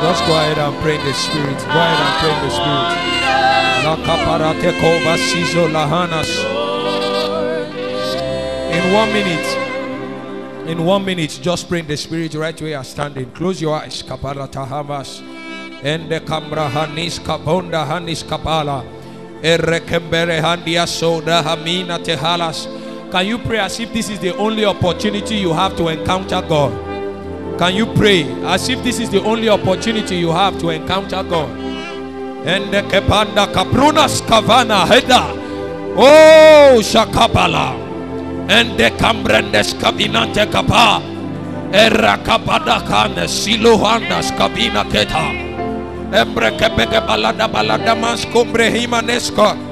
Just go ahead and pray in the spirit. Go ahead and pray in the spirit. In one minute, in one minute, just pray in the spirit right where you are standing. Close your eyes. Kaparata hamas. Ende kamra hanis kabonda hanis kapala. Erekembere handia soda hamina tehalas. Can you pray as if this is the only opportunity you have to encounter God? Can you pray as if this is the only opportunity you have to encounter God? Ende kepanda kaprunas kavana heda. Oh shakabala. Ende kambrendes kabinante kapa. Erra kapada kane siluhandas kabina keta. Embre kepeke balada balada mas kumbre himaneska.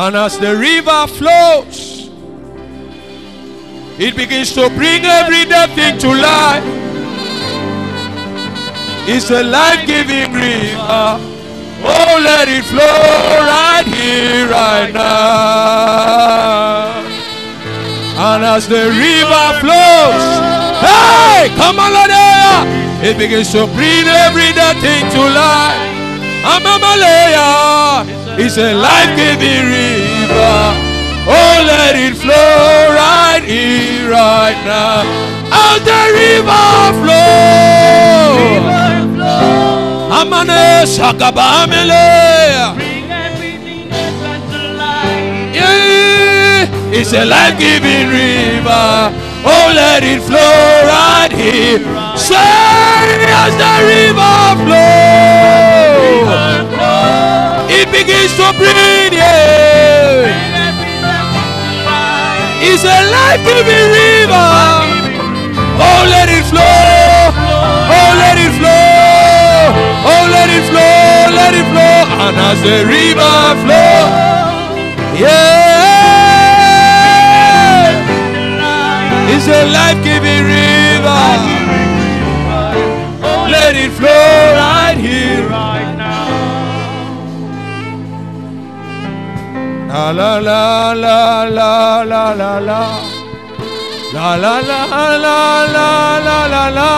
And as the river flows, it begins to bring every dead thing to life. It's a life giving river. Oh, let it flow right here, right now. And as the river flows, hey, come on, Lord, it begins to bring every dead thing to life. Amamalaya is a life-giving river. Oh, let it flow right here, right now. As the river flows. Amane Sakabamele. Yeah, it's a life-giving river. Oh, let it flow right here. Say as the river flows, it begins to bring yeah. It's a life-giving river. Oh, let it flow. Oh, let it flow. Oh, let it flow. Let it flow. And as the river flows, yeah, it's a life-giving river. Let it flow right here. La la la la la la la la La la la la la la la la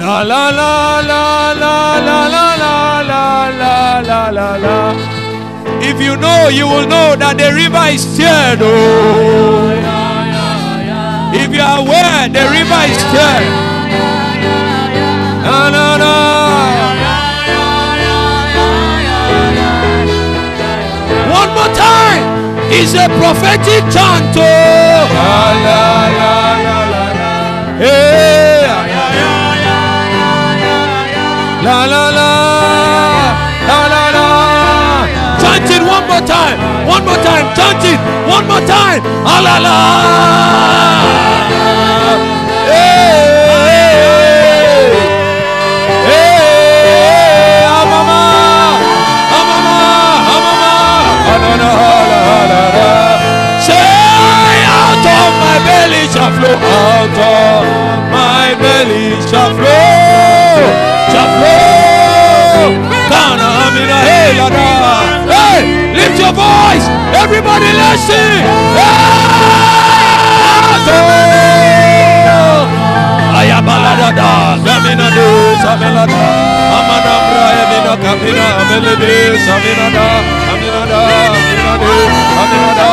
La la la la la la la la la la la la la If you know, you will know that the river is stirred. Oh. If you are aware, the river is stirred. Na na. Time. It's a prophetic chant. Oh. La la la. La la la. Chant it one more time. One more time. Chant it one more time. Ah la la. Hey. Out of my belly shall flow. Shall flow. Kana amina hey yada. Hey, lift your voice. Everybody let's sing. Ayabaladada, Gamina de Samelada, Amana Brahemina Capina, Melede, Saminada, Aminada, Aminade, Aminada,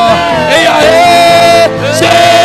Hey, hey, say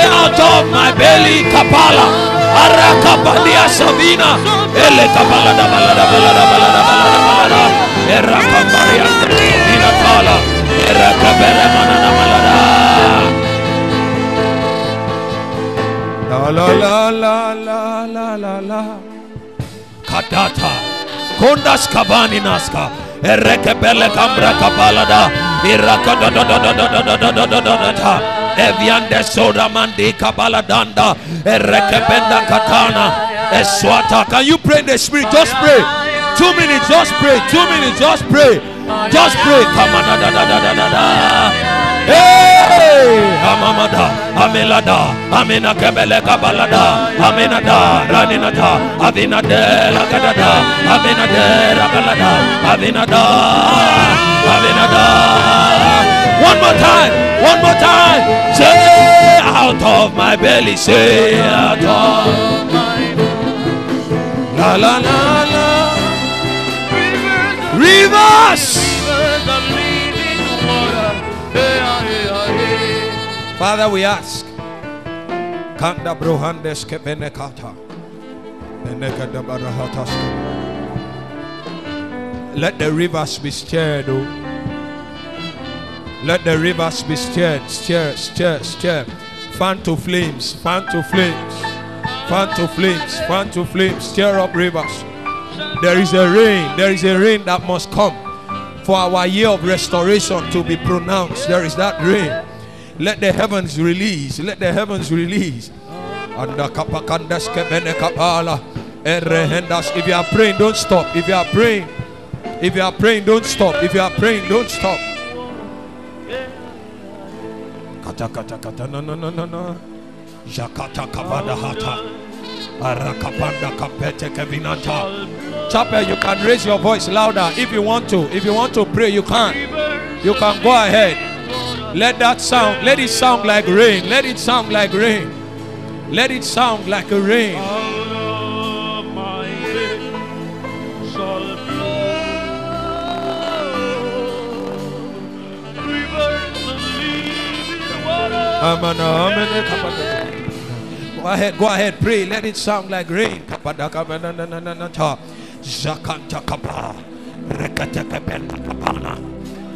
out of my belly, Kapala. Arakapalia Sabina. Ele Kapala da balada balada balada balada balada. Erakapalia Sabina Kala. Erakabere manana balada. La la la la la la la la. Kadata. Kondas kabani naska. Erekebele kambra kabalada. Irakadadadadadadadadadadadada. Eviande soda mandi kabaladanda. Erekebenda katana. Eswata. Can you pray in the spirit? Just pray. Two minutes, just pray. Two minutes, just pray. Just pray. Come on. Da, da, da, da, da, da. Hey! Amamada, Amelada, Amina Kebele Kabalada, Aminada, Raninada, Avinade, Lagadada, Aminade, Ragalada, Avinada, Avinada. One more time, one more time. Say out of my belly, say out of. My belly. La la la la. Rivers. Father, we ask. Kanda brohandes kebenekata. Let the rivers be stirred, oh. Let the rivers be stirred, stirred, stirred, stirred. Fan to flames, fan to flames, fan to flames, fan to flames. Stir up rivers. There is a rain, there is a rain that must come for our year of restoration to be pronounced. There is that rain. Let the heavens release. Let the heavens release. If you are praying, don't stop. If you are praying, if you are praying, don't stop. If you are praying, don't stop. Kata kata kata no no no no no. Jakata kabada hata. Arakapanda kapete kevinata. Chapel, you can raise your voice louder if you want to. If you want to pray, you can. You can go ahead. Let that sound, let it sound like rain. Let it sound like rain. Let it sound like a rain. Go ahead, go ahead, pray. Let it sound like rain. Zakanta kapa. Rekata kapenda kapana.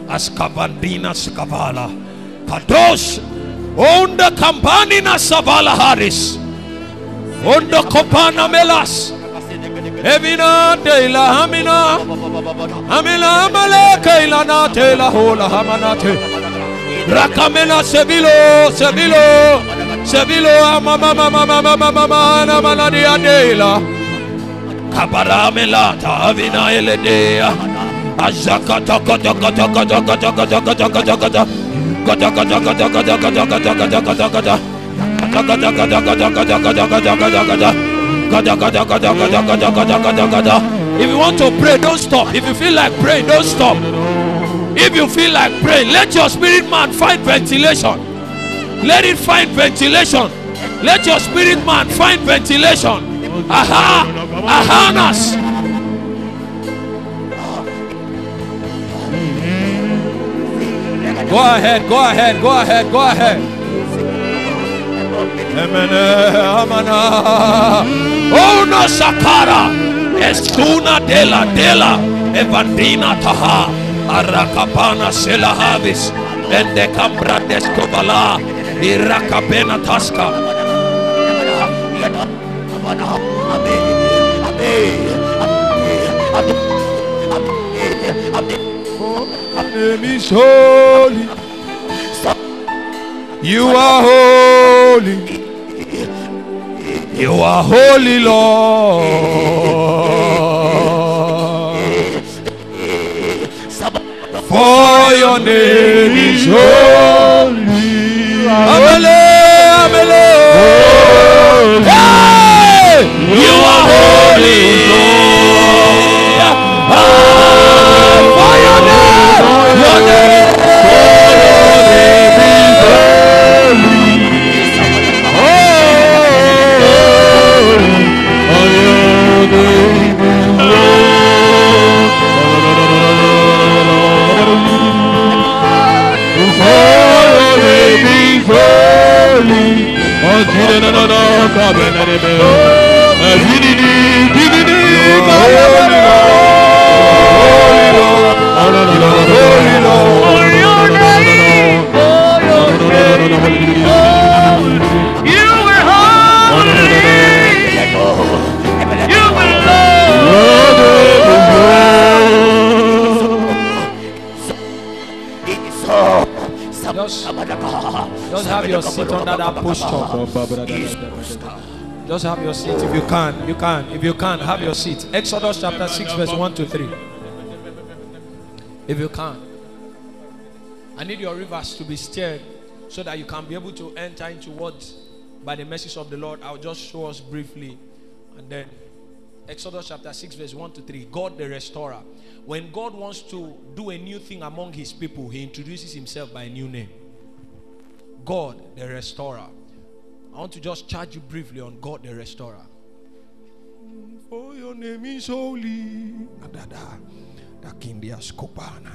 Askavandina skavala. Kados. Onda kampani na savala haris. Onda kopana melas. Evina de la hamina. Hamila amale kaila na te la hola hamanate. Rakamena Sevilo, Sevilo, Sevilo, Mama, Mama, Mama, Mama, Mama, Mama, Adela. Kabaramelata, Avina Eledea, kata kata kata kata kata kata kata kata kata kata If you want to pray, don't stop. If you feel like praying, don't stop. If you feel like praying, let your spirit man find ventilation. Let it find ventilation. Let your spirit man find ventilation. Aha! Ahanas! Go ahead, go ahead, go ahead, go ahead. Amana. Oh sakara. Estuna dela dela. Evandina taha. Arakapana selahavis. Ende cambra descovala. Irakapena taska. Is holy. You are holy. You are holy, Lord. For your name is holy. Amele, amele. Hey! You are holy. Ah, for your name, your name. holy. Ọ̀sìnlẹ̀ náà náà kọ́ abẹ́rẹ́ bẹ́ẹ̀. Ẹ̀bí nìyí, bí nìyí, kọ́ abẹ́rẹ́ bẹ́ẹ̀. Under that posture. Just have your seat if you can. You can. If you can, have your seat. Exodus chapter 6, verse 1 to 3. If you can. I need your rivers to be stirred so that you can be able to enter into what, by the message of the Lord, I'll just show us briefly. And then, Exodus chapter 6, verse 1 to 3. God the restorer. When God wants to do a new thing among his people, he introduces himself by a new name. God the restorer. I want to just charge you briefly on God the restorer. For your name is holy. Adada. Dakindia skopana.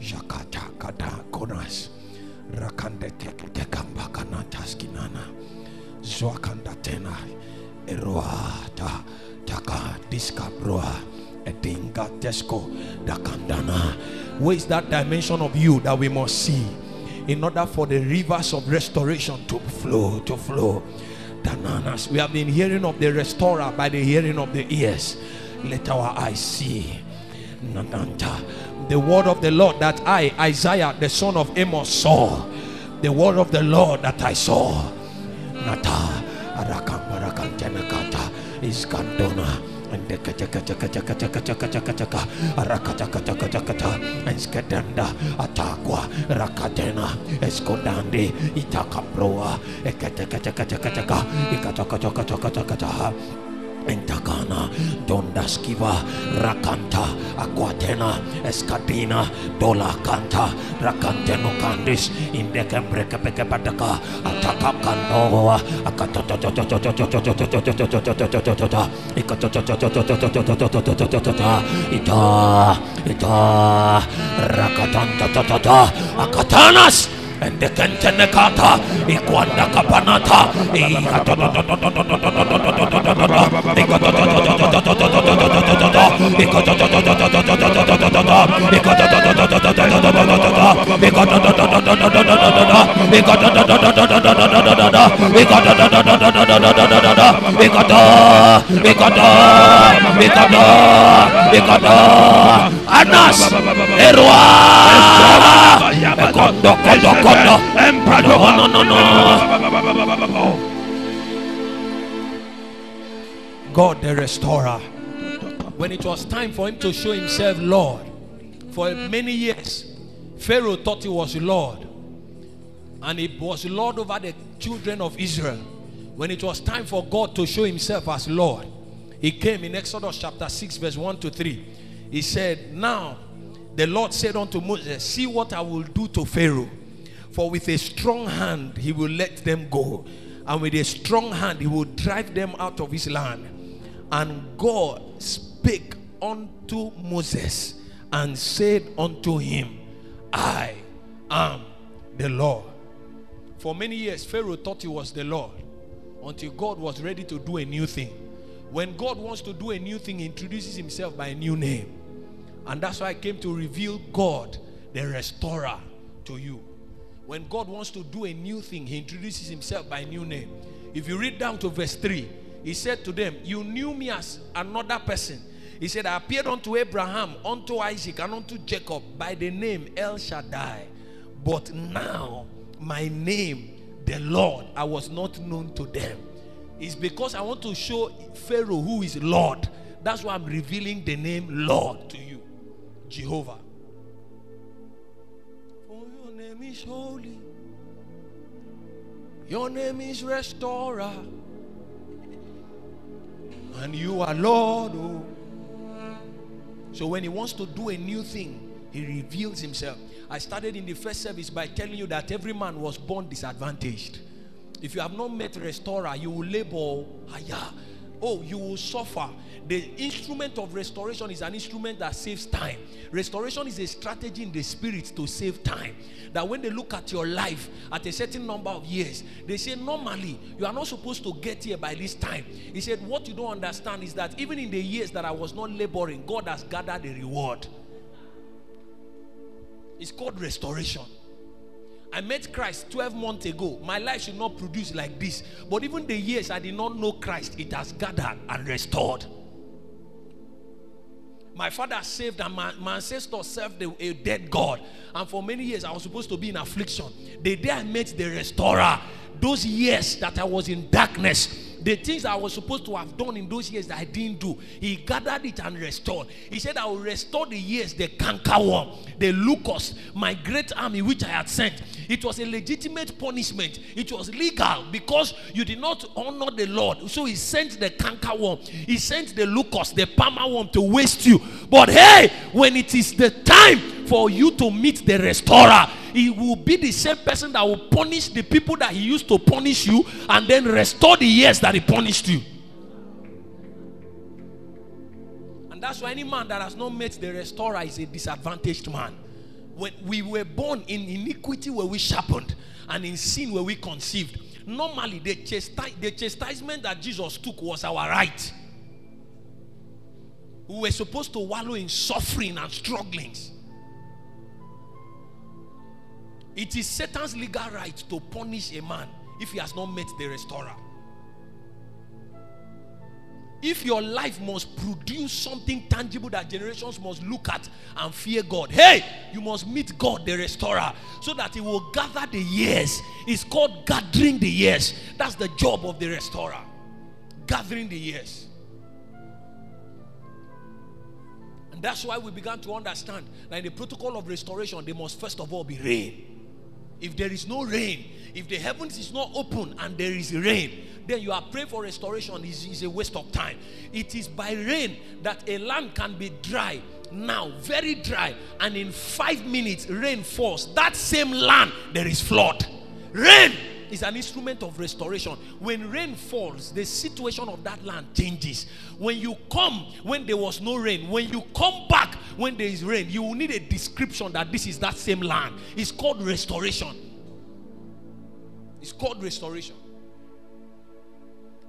Jakata kata konas. Rakande tekamba kanata skinana. Zwakanda tena. Eroa ta taka diska broa. Edinga tesko dakandana. Where is that dimension of you that we must see? In order for the rivers of restoration to flow, to flow. Dananas. We have been hearing of the restorer by the hearing of the ears. Let our eyes see. Nananta. The word of the Lord that I, Isaiah, the son of Amos, saw. The word of the Lord that I saw. Nata. Arakambarakantenakata. Iskandona the Eskadanda Ataqua Rakatena Eskodandi Itakaproa Ekatakataka Ikatakataka Entakana, Dondaskiva, Rakanta, Aquatena, Escadina, Dola Canta, Rakanteno Candis, Indecembre Capecapataca, Ataka Canova, Ita, Ita, Rakatanta, Akatanas. And the kentenekata ikwanda kapanata Anas Erwa Kondo kondo kondo No no no no. God the restorer. When it was time for him to show himself Lord for many years Pharaoh thought he was Lord. And he was Lord over the children of Israel. When it was time for God to show himself as Lord he came in Exodus chapter 6 verse 1 to 3 he said now the Lord said unto Moses, See what I will do to Pharaoh. For with a strong hand he will let them go, and with a strong hand he will drive them out of his land. And God spake unto Moses and said unto him, I am the Lord. For many years, Pharaoh thought he was the Lord until God was ready to do a new thing. When God wants to do a new thing, he introduces himself by a new name. And that's why I came to reveal God, the restorer, to you. When God wants to do a new thing, He introduces Himself by a new name. If you read down to verse 3, He said to them, You knew me as another person. He said, I appeared unto Abraham, unto Isaac, and unto Jacob by the name El Shaddai. But now, my name, the Lord, I was not known to them. It's because I want to show Pharaoh who is Lord. That's why I'm revealing the name Lord to you. Jehovah. Name is holy. Your name is restorer. And you are Lord. Oh. So when he wants to do a new thing, he reveals himself. I started in the first service by telling you that every man was born disadvantaged. If you have not met restorer, you will labor oh, higher. Oh, you will suffer. The instrument of restoration is an instrument that saves time. Restoration is a strategy in the spirit to save time. That when they look at your life at a certain number of years, they say, normally, you are not supposed to get here by this time. He said, What you don't understand is that even in the years that I was not laboring, God has gathered a reward. It's called restoration. I met Christ 12 months ago. My life should not produce like this. But even the years I did not know Christ, it has gathered and restored. My father saved and my, my ancestor served a, a dead God. And for many years, I was supposed to be in affliction. The day I met the restorer, those years that I was in darkness, the things I was supposed to have done in those years that I didn't do, he gathered it and restored. He said, I will restore the years, the cankerworm, the locust, my great army which I had sent. It was a legitimate punishment. It was legal because you did not honor the Lord. So he sent the cankerworm, he sent the locust, the palmer worm to waste you. But hey, when it is the time for you to meet the restorer, he will be the same person that will punish the people that he used to punish you and then restore the years that he punished you. And that's why any man that has not met the restorer is a disadvantaged man. When we were born in iniquity where we sharpened and in sin where we conceived. Normally, the, the chastisement that Jesus took was our right. We were supposed to wallow in suffering and strugglings. It is Satan's legal right to punish a man if he has not met the restorer. If your life must produce something tangible that generations must look at and fear God, hey, you must meet God, the restorer, so that He will gather the years. It's called gathering the years. That's the job of the restorer. Gathering the years. And that's why we began to understand that in the protocol of restoration, there must first of all be rain. If there is no rain, if the heavens is not open and there is rain, then you are praying for restoration is, is a waste of time. It is by rain that a land can be dry now, very dry, and in five minutes rain falls. That same land there is flood. Rain is an instrument of restoration. When rain falls, the situation of that land changes. When you come when there was no rain, when you come back when there is rain, you will need a description that this is that same land. It's called restoration. It's called restoration.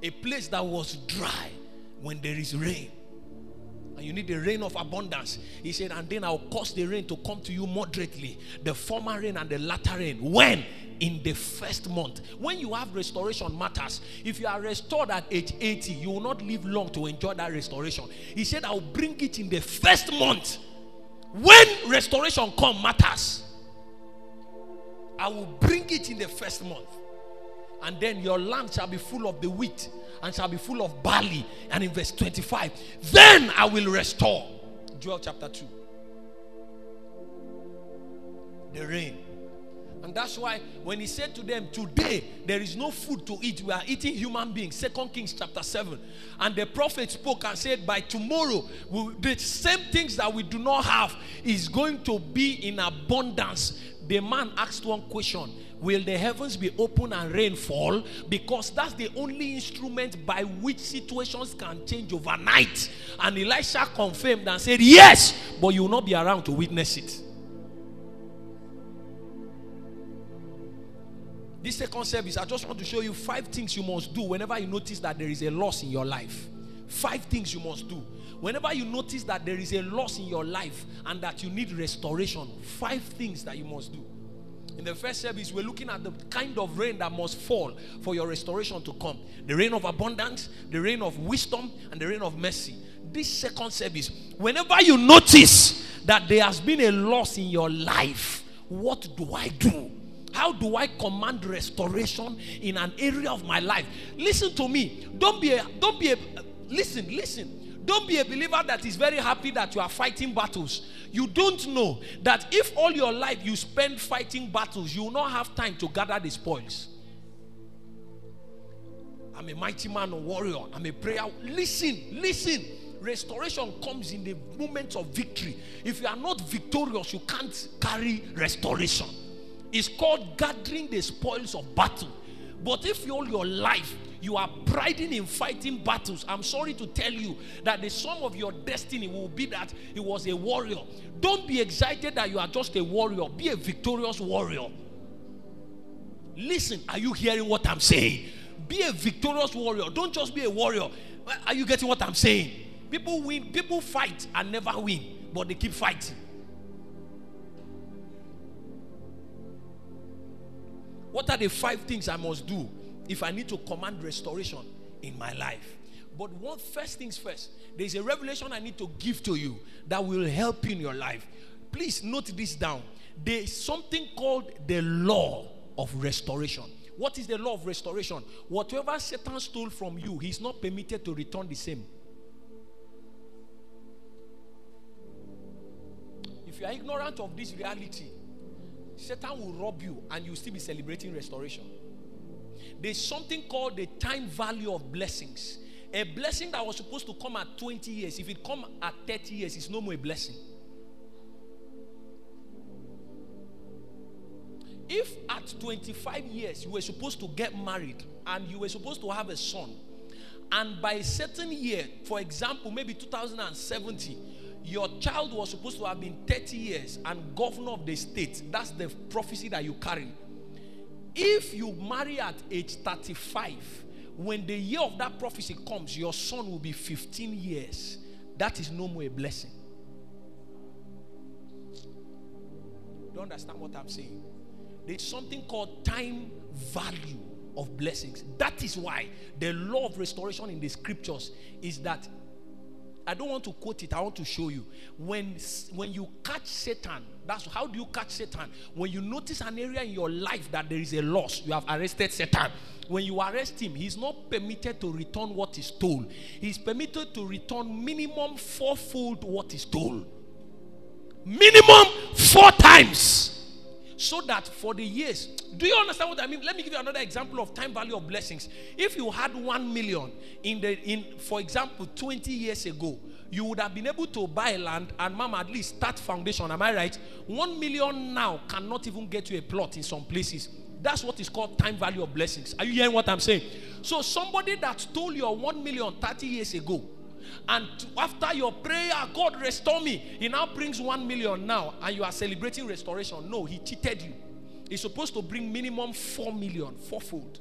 A place that was dry when there is rain. And you need the rain of abundance. He said, and then I'll cause the rain to come to you moderately. The former rain and the latter rain. When? in the first month. When you have restoration matters. If you are restored at age 80, you will not live long to enjoy that restoration. He said, I'll bring it in the first month. When restoration come matters. I will bring it in the first month. And then your land shall be full of the wheat and shall be full of barley. And in verse 25, then I will restore. Joel chapter 2. The rain and that's why when he said to them, Today there is no food to eat, we are eating human beings. Second Kings chapter 7. And the prophet spoke and said, By tomorrow, we, the same things that we do not have is going to be in abundance. The man asked one question Will the heavens be open and rain fall? Because that's the only instrument by which situations can change overnight. And Elisha confirmed and said, Yes, but you will not be around to witness it. This second service, I just want to show you five things you must do whenever you notice that there is a loss in your life. Five things you must do. Whenever you notice that there is a loss in your life and that you need restoration, five things that you must do. In the first service, we're looking at the kind of rain that must fall for your restoration to come the rain of abundance, the rain of wisdom, and the rain of mercy. This second service, whenever you notice that there has been a loss in your life, what do I do? How do I command restoration in an area of my life? Listen to me. Don't be a don't be a listen, listen. Don't be a believer that is very happy that you are fighting battles. You don't know that if all your life you spend fighting battles, you will not have time to gather the spoils. I'm a mighty man, a warrior. I'm a prayer. Listen, listen. Restoration comes in the moments of victory. If you are not victorious, you can't carry restoration. It's called gathering the spoils of battle. But if all your life you are priding in fighting battles, I'm sorry to tell you that the sum of your destiny will be that he was a warrior. Don't be excited that you are just a warrior, be a victorious warrior. Listen, are you hearing what I'm saying? Be a victorious warrior. Don't just be a warrior. Are you getting what I'm saying? People win, people fight and never win, but they keep fighting. What are the five things I must do if I need to command restoration in my life? But one first things first, there's a revelation I need to give to you that will help you in your life. Please note this down. There's something called the law of restoration. What is the law of restoration? Whatever Satan stole from you, he's not permitted to return the same. If you are ignorant of this reality, Satan will rob you and you'll still be celebrating restoration. There's something called the time value of blessings. A blessing that was supposed to come at 20 years, if it come at 30 years, it's no more a blessing. If at 25 years you were supposed to get married and you were supposed to have a son, and by a certain year, for example, maybe 2070, your child was supposed to have been 30 years and governor of the state. That's the prophecy that you carry. If you marry at age 35, when the year of that prophecy comes, your son will be 15 years. That is no more a blessing. Do you understand what I'm saying? There's something called time value of blessings. That is why the law of restoration in the scriptures is that I don't want to quote it, I want to show you. When, when you catch Satan, that's how do you catch Satan? When you notice an area in your life that there is a loss, you have arrested Satan. When you arrest him, he's not permitted to return what is stole. He's permitted to return minimum fourfold what is stole. Minimum four times so that for the years do you understand what i mean let me give you another example of time value of blessings if you had 1 million in the in for example 20 years ago you would have been able to buy land and mom at least start foundation am i right 1 million now cannot even get you a plot in some places that's what is called time value of blessings are you hearing what i'm saying so somebody that stole your 1 million 30 years ago and after your prayer, God restore me. He now brings one million now, and you are celebrating restoration. No, he cheated you. He's supposed to bring minimum four million, fourfold.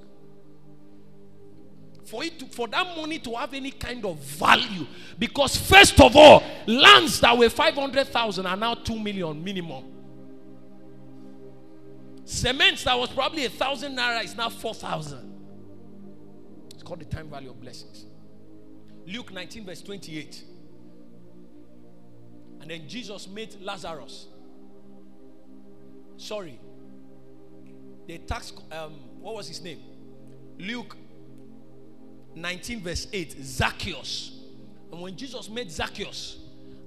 For it to, for that money to have any kind of value, because first of all, lands that were five hundred thousand are now two million minimum. Cement that was probably a thousand naira is now four thousand. It's called the time value of blessings. Luke 19, verse 28. And then Jesus made Lazarus. Sorry. The tax, um, what was his name? Luke 19, verse 8. Zacchaeus. And when Jesus made Zacchaeus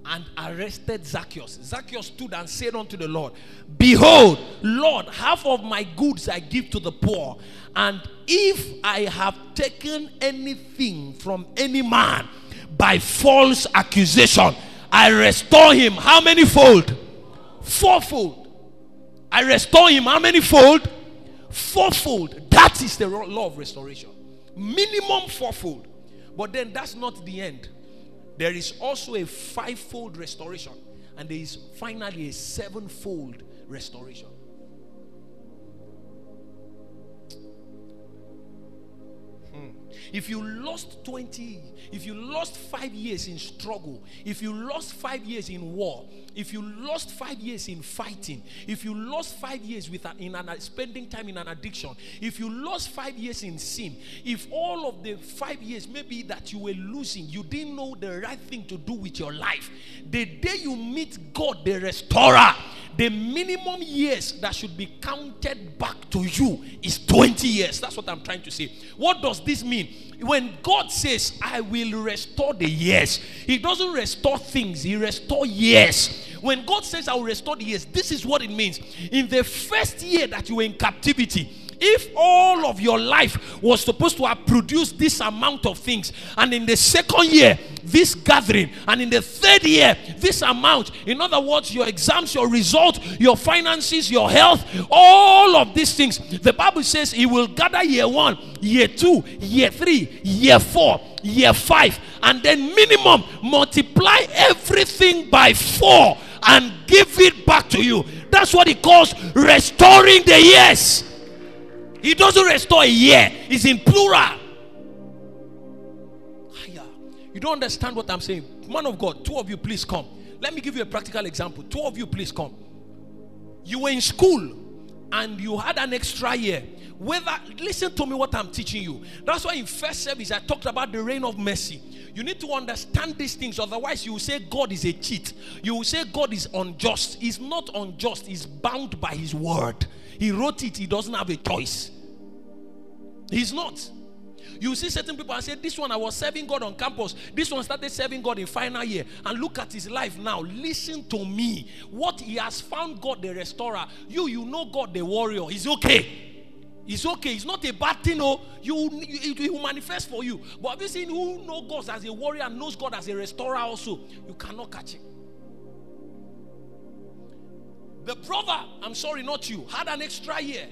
and arrested Zacchaeus, Zacchaeus stood and said unto the Lord, Behold, Lord, half of my goods I give to the poor. And if I have taken anything from any man by false accusation, I restore him how many fold? Fourfold. I restore him how many fold? Fourfold. That is the law of restoration. Minimum fourfold. But then that's not the end. There is also a fivefold restoration, and there is finally a sevenfold restoration. Hmm. If you lost 20, if you lost five years in struggle, if you lost five years in war, if you lost five years in fighting, if you lost five years with in an, spending time in an addiction, if you lost five years in sin, if all of the five years maybe that you were losing, you didn't know the right thing to do with your life, the day you meet God, the restorer, the minimum years that should be counted back to you is 20 years. That's what I'm trying to say. What does this mean? When God says, I will restore the years, He doesn't restore things, He restores years. When God says, I will restore the years, this is what it means. In the first year that you were in captivity, if all of your life was supposed to have produced this amount of things, and in the second year, this gathering, and in the third year, this amount, in other words, your exams, your result, your finances, your health, all of these things, the Bible says He will gather year one, year two, year three, year four, year five, and then minimum multiply everything by four and give it back to you. That's what He calls restoring the years. He doesn't restore a year, it's in plural. You don't understand what I'm saying. Man of God, two of you, please come. Let me give you a practical example. Two of you, please come. You were in school and you had an extra year. whether listen to me what I'm teaching you. That's why in first service I talked about the rain of mercy. You need to understand these things, otherwise, you will say God is a cheat. You will say God is unjust. He's not unjust, he's bound by his word. He wrote it, he doesn't have a choice. He's not. You see certain people I said, This one I was serving God on campus. This one started serving God in final year. And look at his life now. Listen to me. What he has found God the restorer. You, you know God the warrior. He's okay. It's okay. It's not a bad thing. No, you, you it will manifest for you. But have you seen who know God as a warrior and knows God as a restorer also? You cannot catch him. The brother, I'm sorry, not you, had an extra year.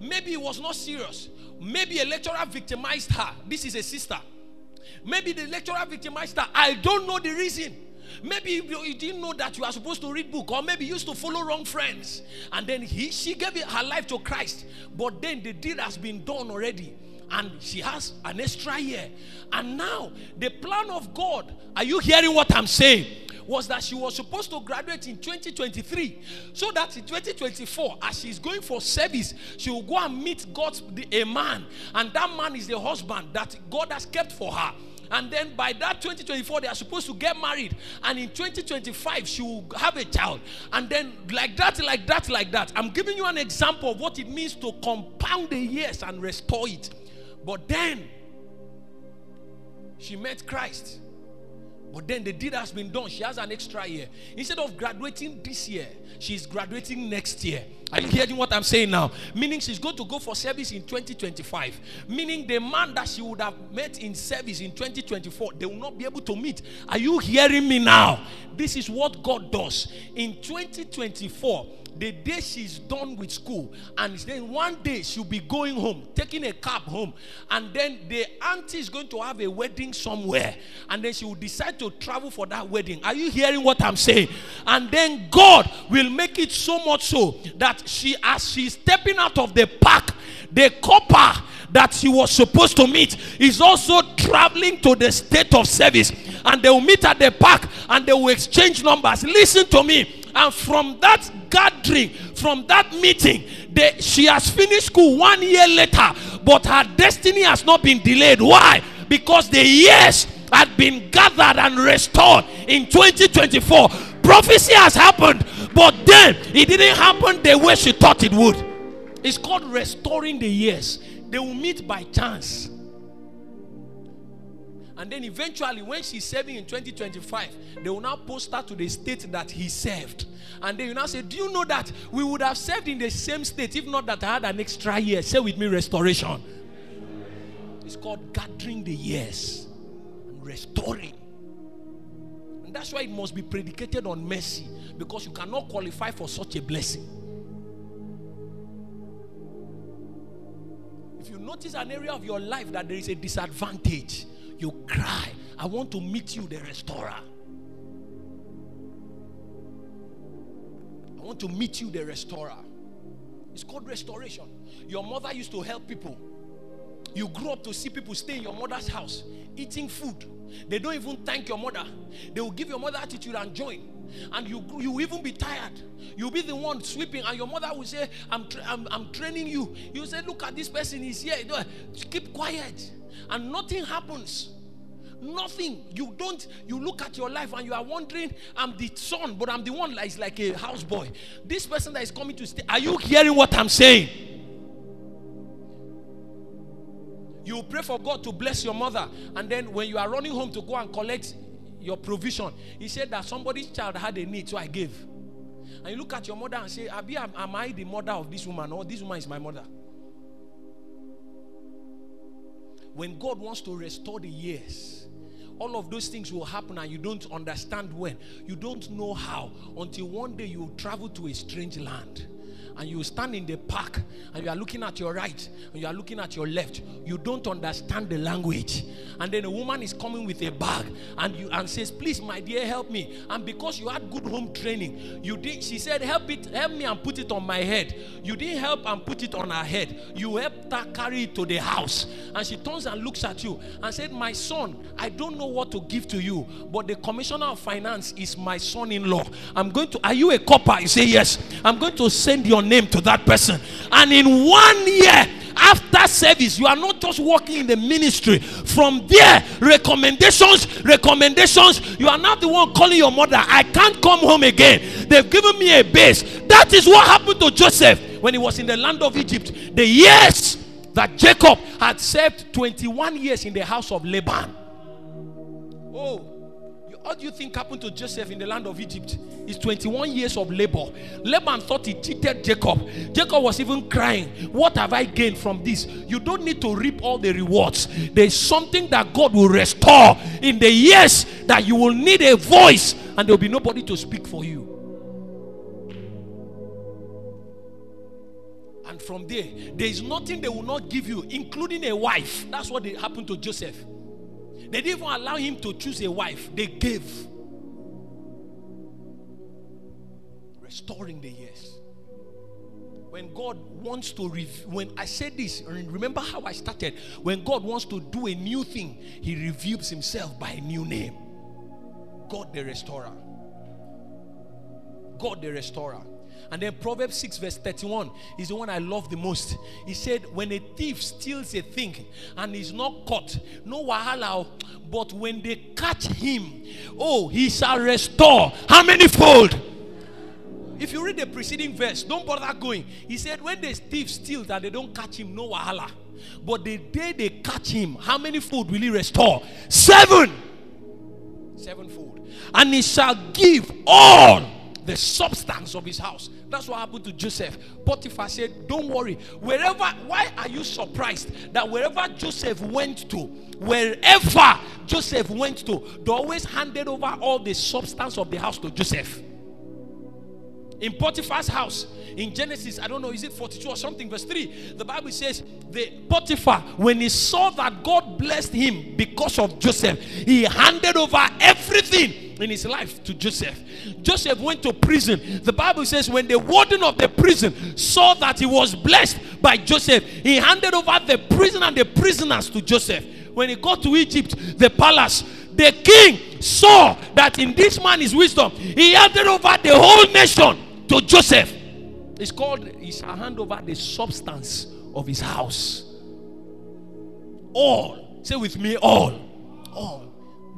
Maybe he was not serious. Maybe a lecturer victimized her. This is a sister. Maybe the lecturer victimized her. I don't know the reason. Maybe you didn't know that you are supposed to read book, or maybe you used to follow wrong friends, and then he she gave her life to Christ. But then the deed has been done already, and she has an extra year. And now the plan of God. Are you hearing what I'm saying? Was that she was supposed to graduate in 2023 so that in 2024 as she's going for service she will go and meet God a man. And that man is the husband that God has kept for her. And then by that 2024 they are supposed to get married. And in 2025 she will have a child. And then like that like that like that. I'm giving you an example of what it means to compound the years and restore it. But then she met christ but then the deed has been done. She has an extra year. Instead of graduating this year, she's graduating next year. Are you hearing what I'm saying now? Meaning she's going to go for service in 2025. Meaning the man that she would have met in service in 2024, they will not be able to meet. Are you hearing me now? This is what God does. In 2024, the day she's done with school, and then one day she'll be going home, taking a cab home, and then the auntie is going to have a wedding somewhere, and then she will decide to travel for that wedding. Are you hearing what I'm saying? And then God will make it so much so that she, as she's stepping out of the park, the corper that she was supposed to meet is also traveling to the state of service and they will meet at the park and they will exchange numbers listen to me and from that gathering, from that meeting, they, she has finished school one year later, but her destiny has not been delayed. Why? Because the years had been gathered and restored in 2024. Prophecy has happened, but then it didn't happen the way she thought it would. It's called restoring the years. They will meet by chance. And then eventually, when she's serving in 2025, they will now post her to the state that he served. And then you now say, Do you know that we would have served in the same state if not that I had an extra year? Say with me, restoration. It's called gathering the years and restoring. And that's why it must be predicated on mercy because you cannot qualify for such a blessing. If you notice an area of your life that there is a disadvantage, you cry, I want to meet you, the restorer. I want to meet you, the restorer. It's called restoration. Your mother used to help people. You grew up to see people stay in your mother's house, eating food. They don't even thank your mother. They will give your mother attitude and join. And you you even be tired. You'll be the one sweeping, and your mother will say, I'm, tra- I'm, I'm training you. You say, Look at this person, he's here. Keep quiet and nothing happens. Nothing. You don't, you look at your life and you are wondering, I'm the son, but I'm the one that is like a houseboy. This person that is coming to stay, are you hearing what I'm saying? You pray for God to bless your mother, and then when you are running home to go and collect your provision, he said that somebody's child had a need, so I gave. And you look at your mother and say, Abi, am, am I the mother of this woman? Or this woman is my mother. When God wants to restore the years, all of those things will happen and you don't understand when. You don't know how until one day you travel to a strange land and you stand in the park and you are looking at your right and you are looking at your left you don't understand the language. And then a woman is coming with a bag and you and says please my dear help me. And because you had good home training you did she said help it help me and put it on my head. You didn't help and put it on her head. You helped her carry it to the house. And she turns and looks at you and said my son i don't know what to give to you but the commissioner of finance is my son-in-law. I'm going to are you a corper? You say yes. I'm going to send your name to that person. And in one year, after service, you are not just working in the ministry. From there, recommendations, recommendations. You are not the one calling your mother. I can't come home again. They've given me a base. That is what happened to Joseph when he was in the land of Egypt. The years that Jacob had served 21 years in the house of Laban. Oh, what do you think happened to Joseph in the land of Egypt? It's 21 years of labor. Laban thought he cheated Jacob. Jacob was even crying. What have I gained from this? You don't need to reap all the rewards. There's something that God will restore in the years that you will need a voice and there will be nobody to speak for you. And from there, there is nothing they will not give you, including a wife. That's what happened to Joseph. They didn't even allow him to choose a wife, they gave. Restoring the years. When God wants to, rev- when I said this, remember how I started? When God wants to do a new thing, He reveals Himself by a new name God the Restorer. God the Restorer. And then Proverbs 6, verse 31 is the one I love the most. He said, When a thief steals a thing and is not caught, no wahala, oh, but when they catch him, oh, he shall restore. How many fold? If you read the preceding verse, don't bother going. He said, When the thief steals and they don't catch him, no wahala. But the day they catch him, how many fold will he restore? Seven. Seven Sevenfold. And he shall give all the substance of his house. That's what happened to Joseph. Potiphar said, Don't worry. Wherever, why are you surprised that wherever Joseph went to, wherever Joseph went to, they always handed over all the substance of the house to Joseph? In Potiphar's house, in Genesis, I don't know, is it 42 or something, verse 3, the Bible says, the Potiphar, when he saw that God blessed him because of Joseph, he handed over everything in his life to Joseph. Joseph went to prison. The Bible says when the warden of the prison saw that he was blessed by Joseph, he handed over the prison and the prisoners to Joseph. When he got to Egypt, the palace, the king saw that in this man is wisdom. He handed over the whole nation to Joseph. It's called, shall hand over the substance of his house. All. Say with me, all. All.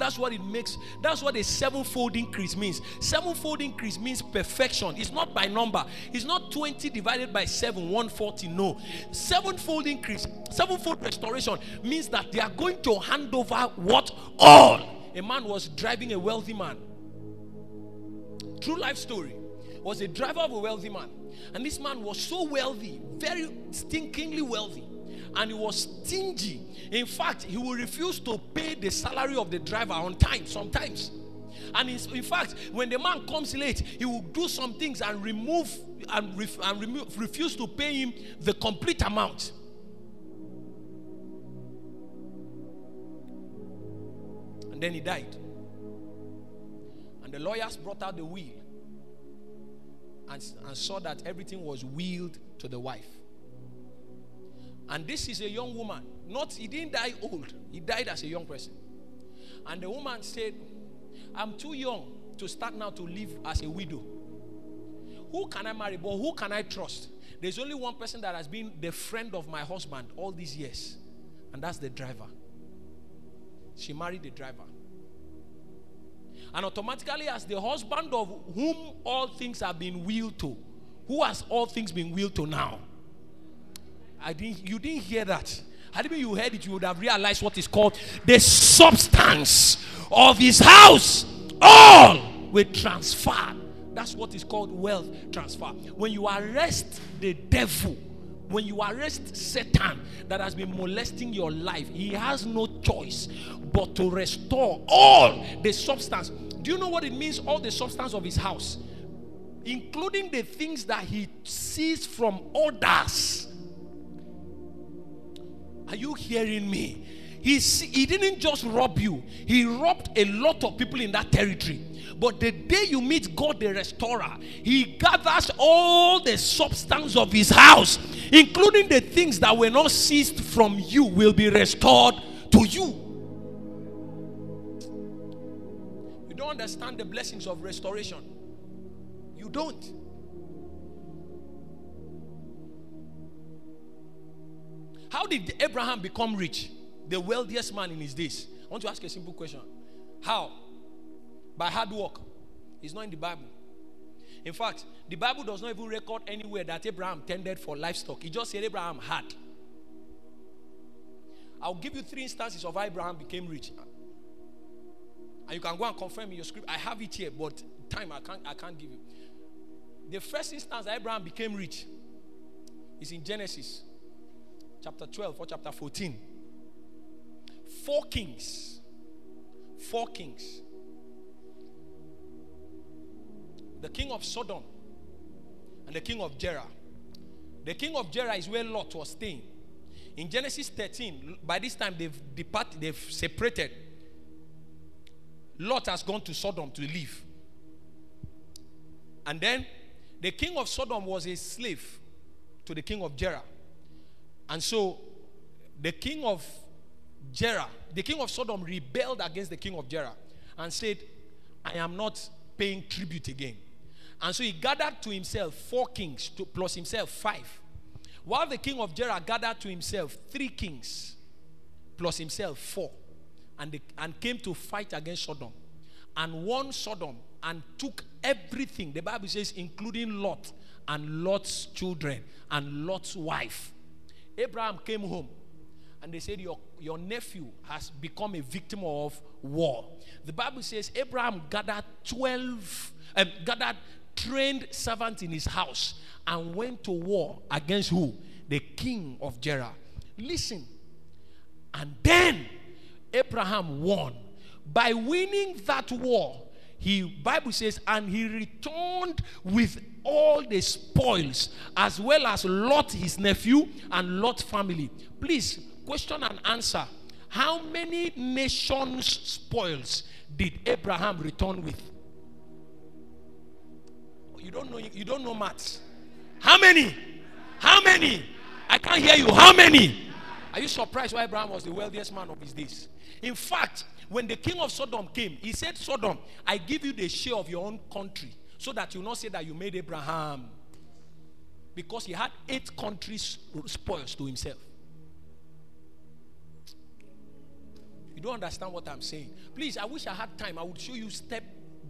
That's what it makes. That's what a sevenfold increase means. Sevenfold increase means perfection. It's not by number. It's not 20 divided by 7, 140. No. Sevenfold increase, sevenfold restoration means that they are going to hand over what? All. A man was driving a wealthy man. True life story. Was a driver of a wealthy man. And this man was so wealthy, very stinkingly wealthy and he was stingy. In fact, he will refuse to pay the salary of the driver on time sometimes. And in, fact, when the man comes late, he will do some things and remove and, ref, and remove, refuse to pay him the complete amount. And then he died. And the lawyers brought out the will and, and saw that everything was willed to the wife. And this is a young woman. Not he didn't die old. He died as a young person. And the woman said, I'm too young to start now to live as a widow. Who can I marry? But who can I trust? There's only one person that has been the friend of my husband all these years, and that's the driver. She married the driver. And automatically, as the husband of whom all things have been willed to, who has all things been willed to now? I didn't, you didn't hear that. Had even you heard it, you would have realized what is called the substance of his house. All will transfer. That's what is called wealth transfer. When you arrest the devil, when you arrest Satan that has been molesting your life, he has no choice but to restore all the substance. Do you know what it means? All the substance of his house, including the things that he sees from others are you hearing me? He, he didn't just rob you, he robbed a lot of people in that territory. But the day you meet God the restorer, He gathers all the substance of His house, including the things that were not seized from you, will be restored to you. You don't understand the blessings of restoration. You don't. How did Abraham become rich? The wealthiest man in his days. I want to ask a simple question. How? By hard work. It's not in the Bible. In fact, the Bible does not even record anywhere that Abraham tended for livestock. It just said Abraham had. I'll give you three instances of how Abraham became rich. And you can go and confirm in your script. I have it here, but time I can't I can't give you. The first instance Abraham became rich is in Genesis chapter 12 or chapter 14. Four kings. Four kings. The king of Sodom and the king of Gerar. The king of Gerar is where Lot was staying. In Genesis 13, by this time they've departed, they've separated. Lot has gone to Sodom to live. And then the king of Sodom was a slave to the king of Gerar. And so the king of Gerar, the king of Sodom rebelled against the king of Gerar and said, I am not paying tribute again. And so he gathered to himself four kings, to, plus himself five. While the king of Gerar gathered to himself three kings, plus himself four, and, and came to fight against Sodom, and won Sodom and took everything. The Bible says, including Lot and Lot's children and Lot's wife. Abraham came home and they said, Your, your nephew has become a victim of war. The Bible says Abraham gathered 12, um, gathered trained servants in his house and went to war against who? The king of Gerar. Listen. And then Abraham won. By winning that war, he Bible says, and he returned with all the spoils, as well as Lot, his nephew, and Lot family. Please, question and answer. How many nations' spoils did Abraham return with? You don't know you don't know maths. How many? How many? I can't hear you. How many? Are you surprised why Abraham was the wealthiest man of his days? In fact, when the king of Sodom came, he said, Sodom, I give you the share of your own country so that you not say that you made Abraham. Because he had eight countries spoils to himself. You don't understand what I'm saying. Please, I wish I had time. I would show you step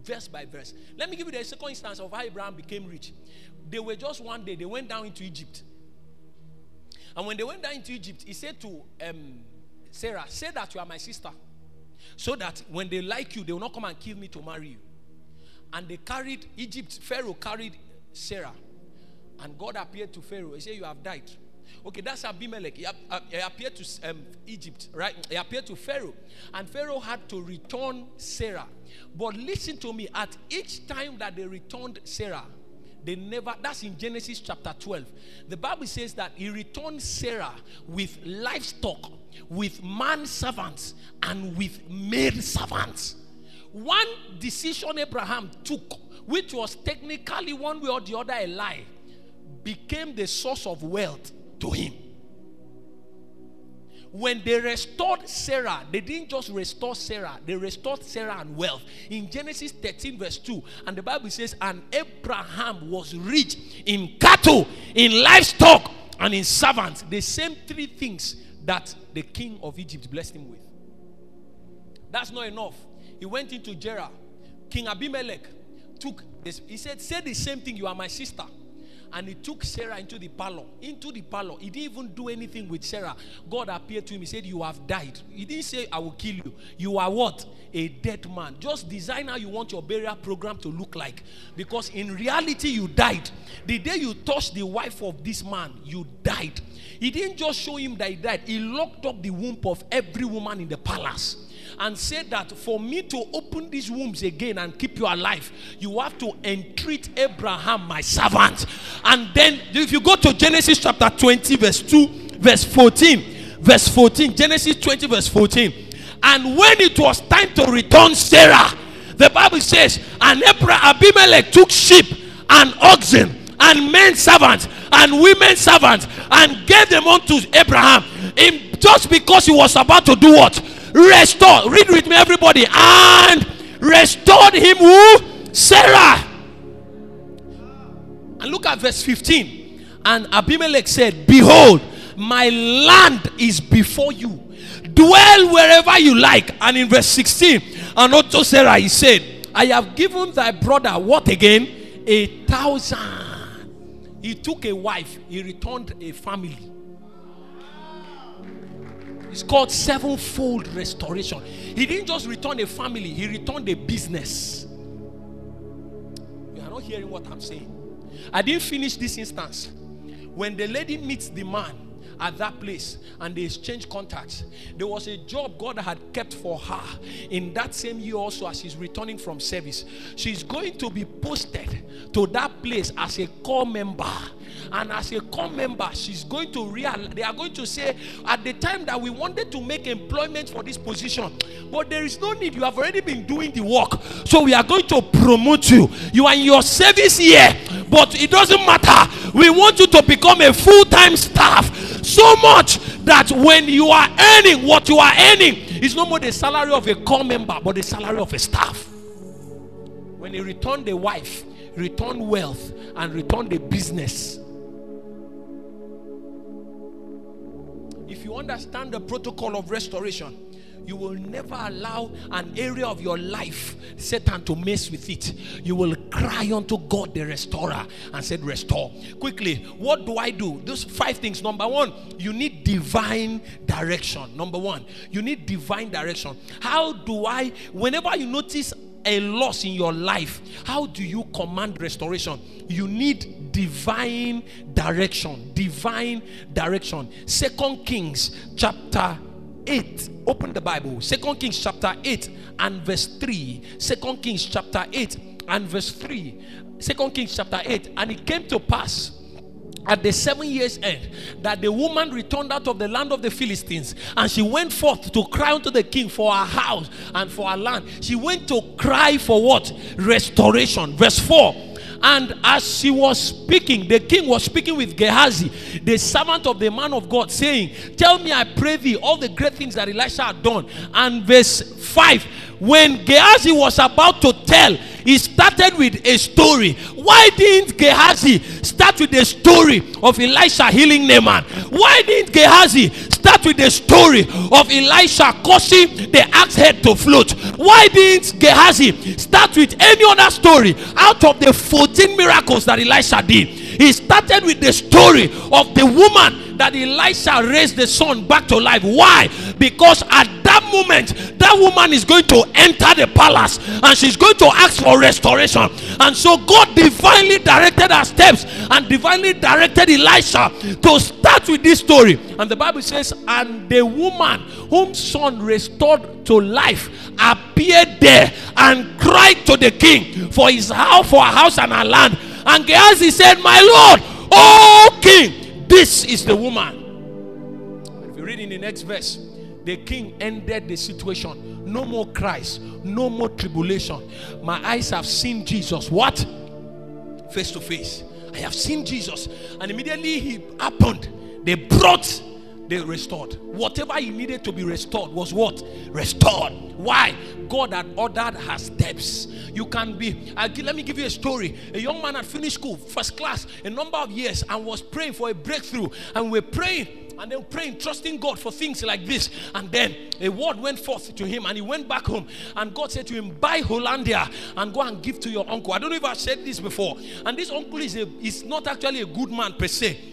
verse by verse. Let me give you the second instance of how Abraham became rich. They were just one day, they went down into Egypt. And when they went down into Egypt, he said to um, Sarah, Say that you are my sister. So that when they like you, they will not come and kill me to marry you. And they carried Egypt, Pharaoh carried Sarah. And God appeared to Pharaoh. He said, You have died. Okay, that's Abimelech. He, uh, appeared to um, Egypt, right? He appeared to Pharaoh. And Pharaoh had to return Sarah. But listen to me, at each time that they returned Sarah, they never, that's in Genesis chapter 12. The Bible says that he returned Sarah with livestock, with man servants, and with maid servants. One decision Abraham took, which was technically one way or the other a lie, became the source of wealth to him when they restored Sarah, they didn't just restore Sarah, they restored Sarah and wealth. In Genesis 13, verse 2, and the Bible says, And Abraham was rich in cattle, in livestock, and in servants. The same three things that the king of Egypt blessed him with. That's not enough. He went into Gerar. King Abimelech took this, he said, Say the same thing, you are my sister and he took Sarah into the parlor. Into the parlor. He didn't even do anything with Sarah. God appeared to him. He said, You have died. He didn't say, I will kill you. You are what? A dead man. Just design how you want your burial program to look like. Because in reality, you died. The day you touched the wife of this man, you died. He didn't just show him that he died, he locked up the womb of every woman in the palace and said that for me to open these wombs again and keep you alive, you have to entreat Abraham, my servant. And then, if you go to Genesis chapter 20, verse 2, verse 14, verse 14, Genesis 20, verse 14. And when it was time to return Sarah, the Bible says, and Abimelech took sheep and oxen and men servants and women servants and gave them unto Abraham. In, just because he was about to do what? Restore. Read with me, everybody. And restored him who? Sarah. And look at verse 15. And Abimelech said, Behold, My land is before you. Dwell wherever you like. And in verse 16, and unto Sarah he said, I have given thy brother what again? A thousand. He took a wife, he returned a family. It's called sevenfold restoration. He didn't just return a family, he returned a business. You are not hearing what I'm saying. I didn't finish this instance. When the lady meets the man at that place and they exchange contacts, there was a job God had kept for her in that same year also as she's returning from service. She's going to be posted to that place as a corps member and as a corps member, she's going to realize they are going to say at the time that we wanted to make employment for this position, but there is no need. You have already been doing the work, so we are going to promote you. You are in your service here, but it doesn't matter. We want you to become a full-time staff. So much that when you are earning what you are earning is no more the salary of a corps member, but the salary of a staff. When he returned the wife, returned wealth, and returned the business if you understand the protocol of restoration, you will never allow an area of your life Satan to mess with it. You will cry unto God, the restorer, and said, Restore. Quickly, what do I do? Those five things. Number one, you need divine direction. Number one, you need divine direction. How do I, whenever you notice a loss in your life, how do you command restoration? You need divine direction. Divine direction. Second Kings chapter 8. Open the Bible. Second Kings chapter 8 and verse 3. Second Kings chapter 8 and verse 3. Second Kings chapter 8. And it came to pass at the seven years end that the woman returned out of the land of the Philistines and she went forth to cry unto the king for her house and for her land. She went to cry for what? Restoration. Verse 4. And as she was speaking, the king was speaking with Gehazi, the servant of the man of God, saying, Tell me, I pray thee, all the great things that Elisha had done. And verse 5 when Gehazi was about to tell, he started with a story. Why didn't Gehazi start with the story of Elisha healing Naaman? Why didn't Gehazi start with the story of Elisha causing the axe head to float? Why didn't Gehazi start with any other story out of the 14 miracles that Elisha did? He started with the story of the woman that Elisha raised the son back to life. Why? Because at that moment, that woman is going to enter the palace and she's going to ask for restoration. And so God divinely directed her steps and divinely directed Elisha to start with this story. And the Bible says, And the woman whom son restored to life appeared there and cried to the king for his house, for her house and her land. And Gehazi said, My Lord, oh king, this is the woman. If you read in the next verse, the king ended the situation. No more cries, no more tribulation. My eyes have seen Jesus. What? Face to face. I have seen Jesus. And immediately he happened. They brought, they restored. Whatever he needed to be restored was what? Restored. Why? God had ordered her steps. You can be, I'll, let me give you a story. A young man had finished school, first class, a number of years, and was praying for a breakthrough. And we're praying and then praying, trusting God for things like this. And then a word went forth to him, and he went back home. And God said to him, Buy Hollandia and go and give to your uncle. I don't know if I've said this before. And this uncle is, a, is not actually a good man per se,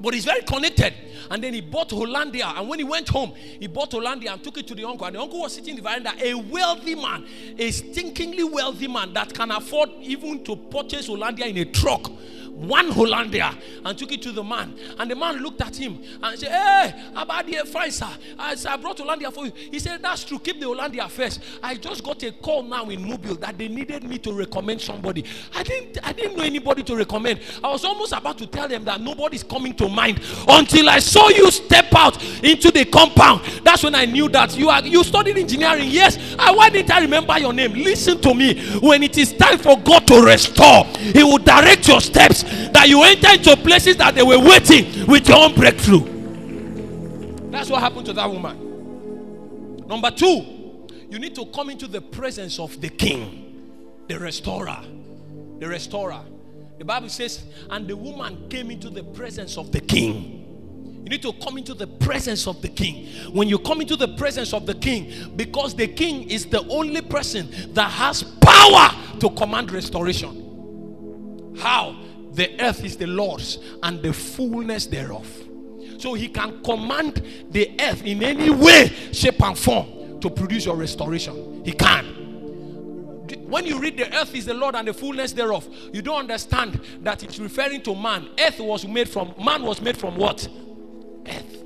but he's very connected. And then he bought Hollandia. And when he went home, he bought Hollandia and took it to the uncle. And the uncle was sitting in the veranda, a wealthy man, a stinkingly wealthy man that can afford even to purchase Hollandia in a truck one Hollandia and took it to the man. And the man looked at him and said, Hey, about the fine, sir. I said, I brought Hollandia for you. He said, That's true. Keep the Hollandia first. I just got a call now in Mobile that they needed me to recommend somebody. I didn't I didn't know anybody to recommend. I was almost about to tell them that nobody's coming to mind until I saw you step out into the compound. That's when I knew that you are you studied engineering. Yes. I, why didn't I remember your name? Listen to me. When it is time for God to restore, He will direct your steps that you enter into places that they were waiting with your own breakthrough. That's what happened to that woman. Number two, you need to come into the presence of the king, the restorer. The restorer. The Bible says, and the woman came into the presence of the king. You need to come into the presence of the king. When you come into the presence of the king, because the king is the only person that has power to command restoration. How? The earth is the Lord's and the fullness thereof. So he can command the earth in any way, shape, and form to produce your restoration. He can. When you read the earth is the Lord and the fullness thereof, you don't understand that it's referring to man. Earth was made from man was made from what? earth.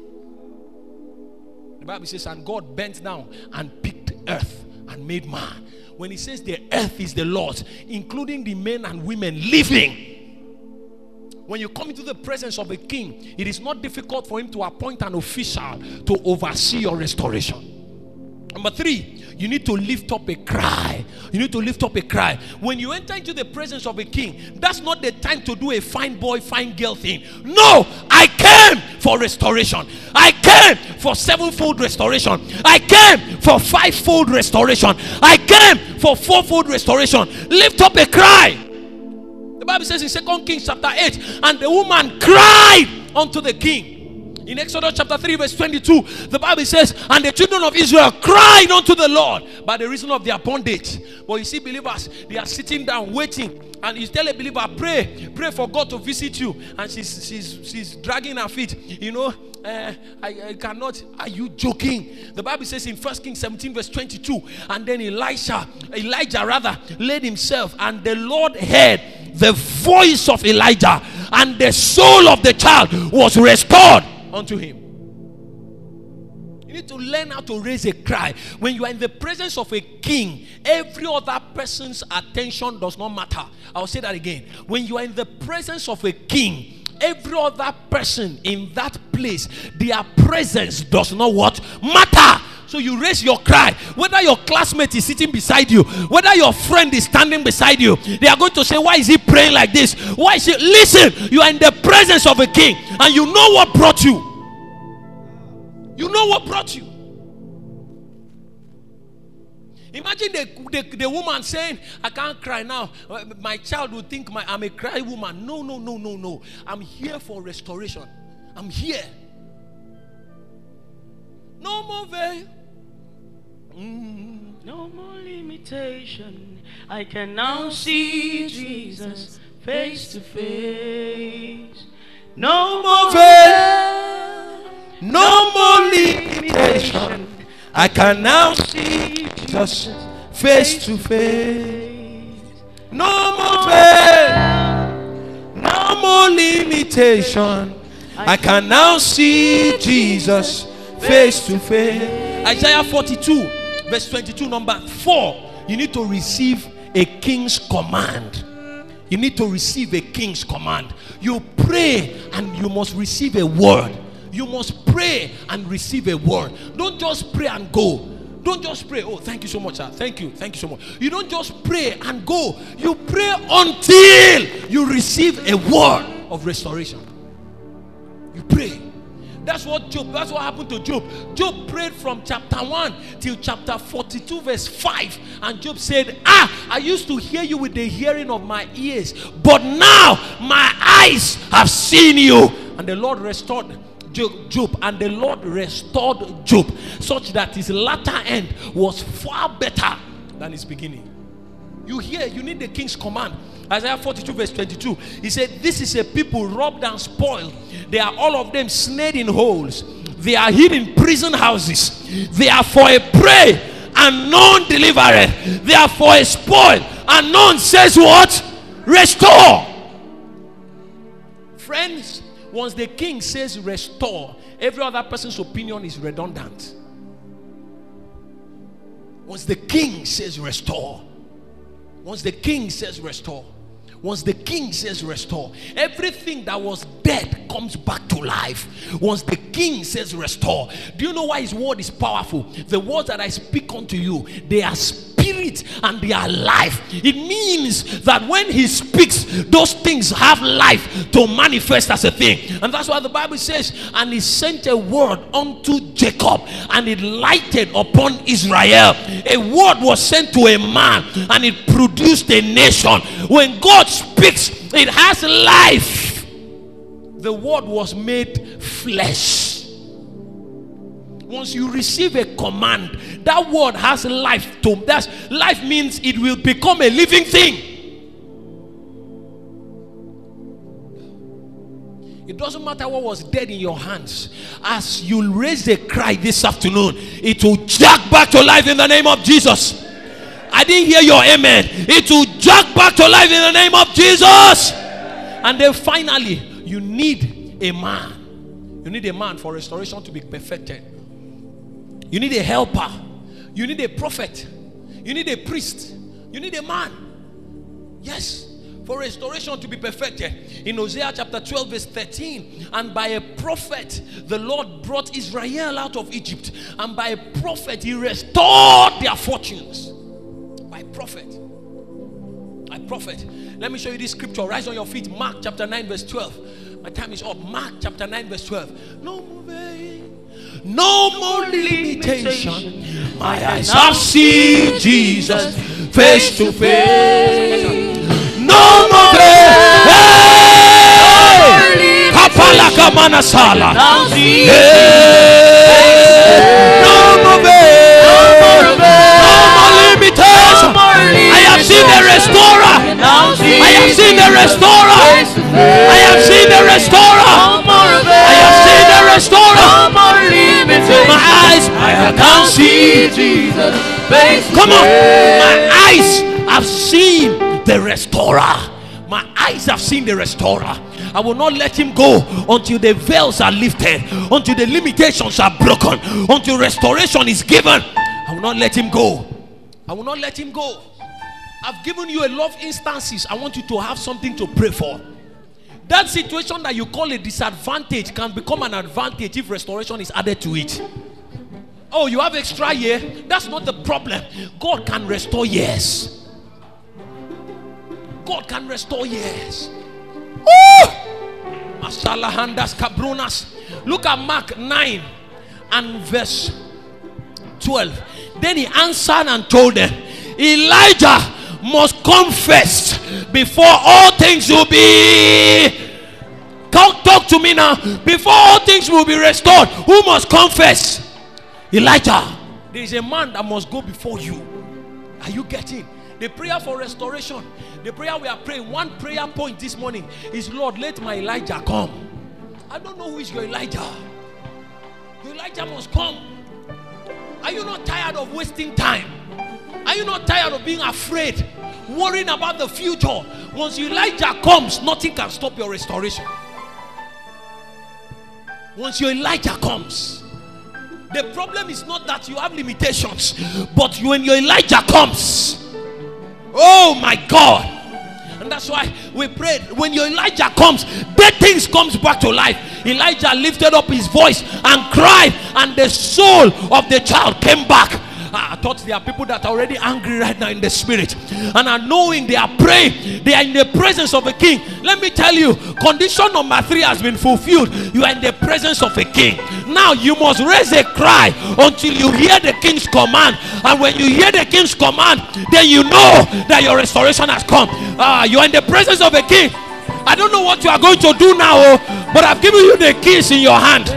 The Bible says, and God bent down and picked earth and made man. When he says the earth is the Lord's, including the men and women living. When you come into the presence of a king, it is not difficult for him to appoint an official to oversee your restoration. Number three, you need to lift up a cry. You need to lift up a cry. When you enter into the presence of a king, that's not the time to do a fine boy, fine girl thing. No, I came for restoration. I came for sevenfold restoration. I came for fivefold restoration. I came for fourfold restoration. Lift up a cry. The Bible says in Second Kings chapter 8, and the woman cried unto the king. In Exodus chapter 3, verse 22, the Bible says, And the children of Israel cried unto the Lord by the reason of their bondage. But you see, believers, they are sitting down waiting. And you tell a believer, pray, pray for God to visit you. And she's she's she's dragging her feet. You know, uh, I, I, cannot. Are you joking? The Bible says in First Kings 17, verse 22, and then Elisha, Elijah rather, laid himself, and the Lord heard the voice of Elijah, and the soul of the child was restored unto him. You need to learn how to raise a cry. When you are in the presence of a king, every other person's attention does not matter. I'll say that again. When you are in the presence of a king, every other person in that place, their presence does not what matter. So you raise your cry. Whether your classmate is sitting beside you, whether your friend is standing beside you, they are going to say, Why is he praying like this? Why is he? Listen, you are in the presence of a king and you know what brought you. You know what brought you. Imagine the, the, the, woman saying, I can't cry now. My child will think my, I'm a cry woman. No, no, no, no, no. I'm here for restoration. I'm here. No more veil. No more limitation. I can now see Jesus face to face. No more veil. No more limitation. I can now see Jesus face to face. No more veil. No more limitation. I can now see Jesus face to face. Isaiah 42, verse 22, number 4. You need to receive a king's command. You need to receive a king's command. You pray and you must receive a word. You must pray and receive a word. Don't just pray and go. Don't just pray. Oh, thank you so much, sir. Thank you. Thank you so much. You don't just pray and go. You pray until you receive a word of restoration. You pray. That's what Job, that's what happened to Job. Job prayed from chapter 1 till chapter 42, verse 5. And Job said, Ah, I used to hear you with the hearing of my ears, but now my eyes have seen you. And the Lord restored Job, and the Lord restored Job, such that his latter end was far better than his beginning. You hear, you need the king's command. Isaiah 42, verse 22. He said, This is a people robbed and spoiled. They are all of them snared in holes. They are hid in prison houses. They are for a prey and none delivereth. They are for a spoil and none says what? Restore. Friends, once the king says restore, every other person's opinion is redundant. Once the king says restore, once the king says restore, once the king says restore, everything that was dead comes back to life. Once the king says restore, do you know why his word is powerful? The words that I speak unto you, they are spirit and they are life. It means that when he speaks, those things have life to manifest as a thing. And that's why the Bible says, and he sent a word unto Jacob and it lighted upon Israel. A word was sent to a man and it produced a nation. When God speaks, it has life. The word was made flesh. Once you receive a command, that word has life to that's life means it will become a living thing. It doesn't matter what was dead in your hands. As you raise a cry this afternoon, it will jack back to life in the name of Jesus. I didn't hear your amen. It will jack back to life in the name of Jesus. And then finally, you need a man. You need a man for restoration to be perfected. You need a helper. You need a prophet. You need a priest. You need a man. Yes. For restoration to be perfected. In Hosea chapter 12, verse 13. And by a prophet, the Lord brought Israel out of Egypt. And by a prophet, he restored their fortunes. By prophet. By prophet. Let me show you this scripture. Rise on your feet. Mark chapter 9, verse 12. My time is up. Mark chapter 9, verse 12. No more no more limitation. My eyes have seen Jesus face to face. No more pain. Kapalaka manasala. Now see, No more pain. no more No more limitation. I have seen the restorer. I have seen the restorer. I have seen the restorer. I can see Jesus Come on. My eyes have seen the restorer. My eyes have seen the restorer. I will not let him go until the veils are lifted, until the limitations are broken, until restoration is given. I will not let him go. I will not let him go. I've given you a lot of instances. I want you to have something to pray for. That situation that you call a disadvantage can become an advantage if restoration is added to it. Oh, you have extra year? That's not the problem. God can restore years. God can restore years. Masalahandas kabrunas. Look at Mark 9 and verse 12. Then he answered and told them, Elijah must come first before all things will be. Talk, talk to me now. Before all things will be restored, who must come first? Elijah. There is a man that must go before you. Are you getting? The prayer for restoration, the prayer we are praying, one prayer point this morning is Lord, let my Elijah come. I don't know who is your Elijah. Your Elijah must come. Are you not tired of wasting time? Are you not tired of being afraid, worrying about the future? Once Elijah comes, nothing can stop your restoration. Once your Elijah comes, the problem is not that you have limitations, but when your Elijah comes, oh my God. And that's why we prayed when your Elijah comes, dead things comes back to life. Elijah lifted up his voice and cried, and the soul of the child came back. I thought there are people that are already angry right now in the spirit and are knowing they are praying, they are in the presence of a king. Let me tell you, condition number three has been fulfilled. You are in the presence of a king. Now you must raise a cry until you hear the king's command, and when you hear the king's command, then you know that your restoration has come. Ah, you are in the presence of a king. I don't know what you are going to do now, oh, but I've given you the keys in your hand.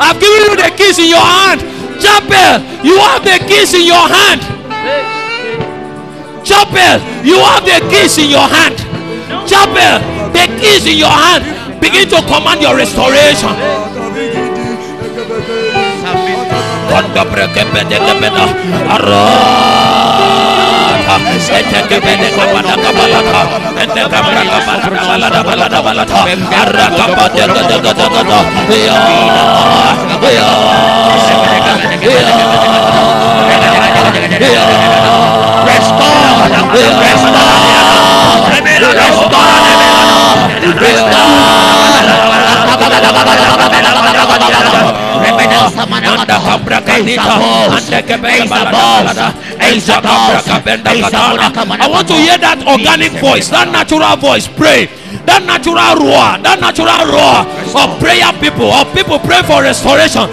I've given you the keys in your hand. Chapel, you have the keys in your hand. Chapel, you have the keys in your hand. Chapel, the keys in your hand. Begin to command your restoration. eteke bene kabana kabalata ete kabana kabana balada balada balata arra kabade gade gade gade ya ya ya respond respond respond respond I want to hear that organic voice, that natural voice. Pray that natural roar, that natural roar of prayer people, of people pray for restoration.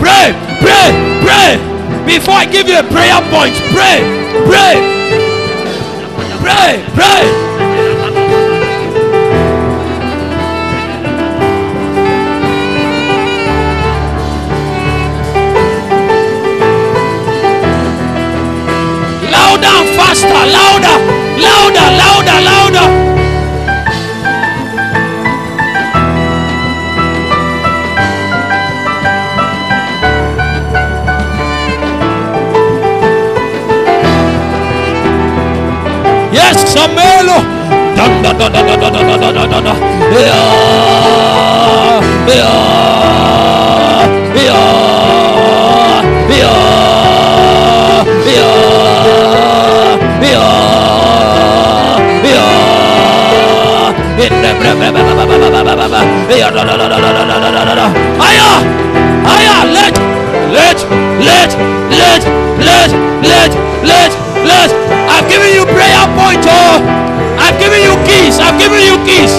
Pray, pray, pray. Before I give you a prayer point, pray, pray pray, pray. Louder faster, louder, louder, louder, louder. Yes, Samelo. Dun, dun, dun, dun, dun, dun, dun, dun, dun, dun, dun. Yeah, yeah, yeah, yeah, yeah, yeah, yeah. In the bre- bre- bre- bre- bre- bre- bre- bre- bre- bre- Yeah, da- da- let, let, let, let, let, let, let, let. Keys. I've given you keys.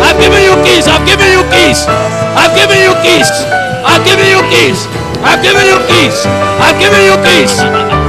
I've given you keys. I've given you keys. I've given you keys. I've given you keys. I've given you keys. I've given you keys.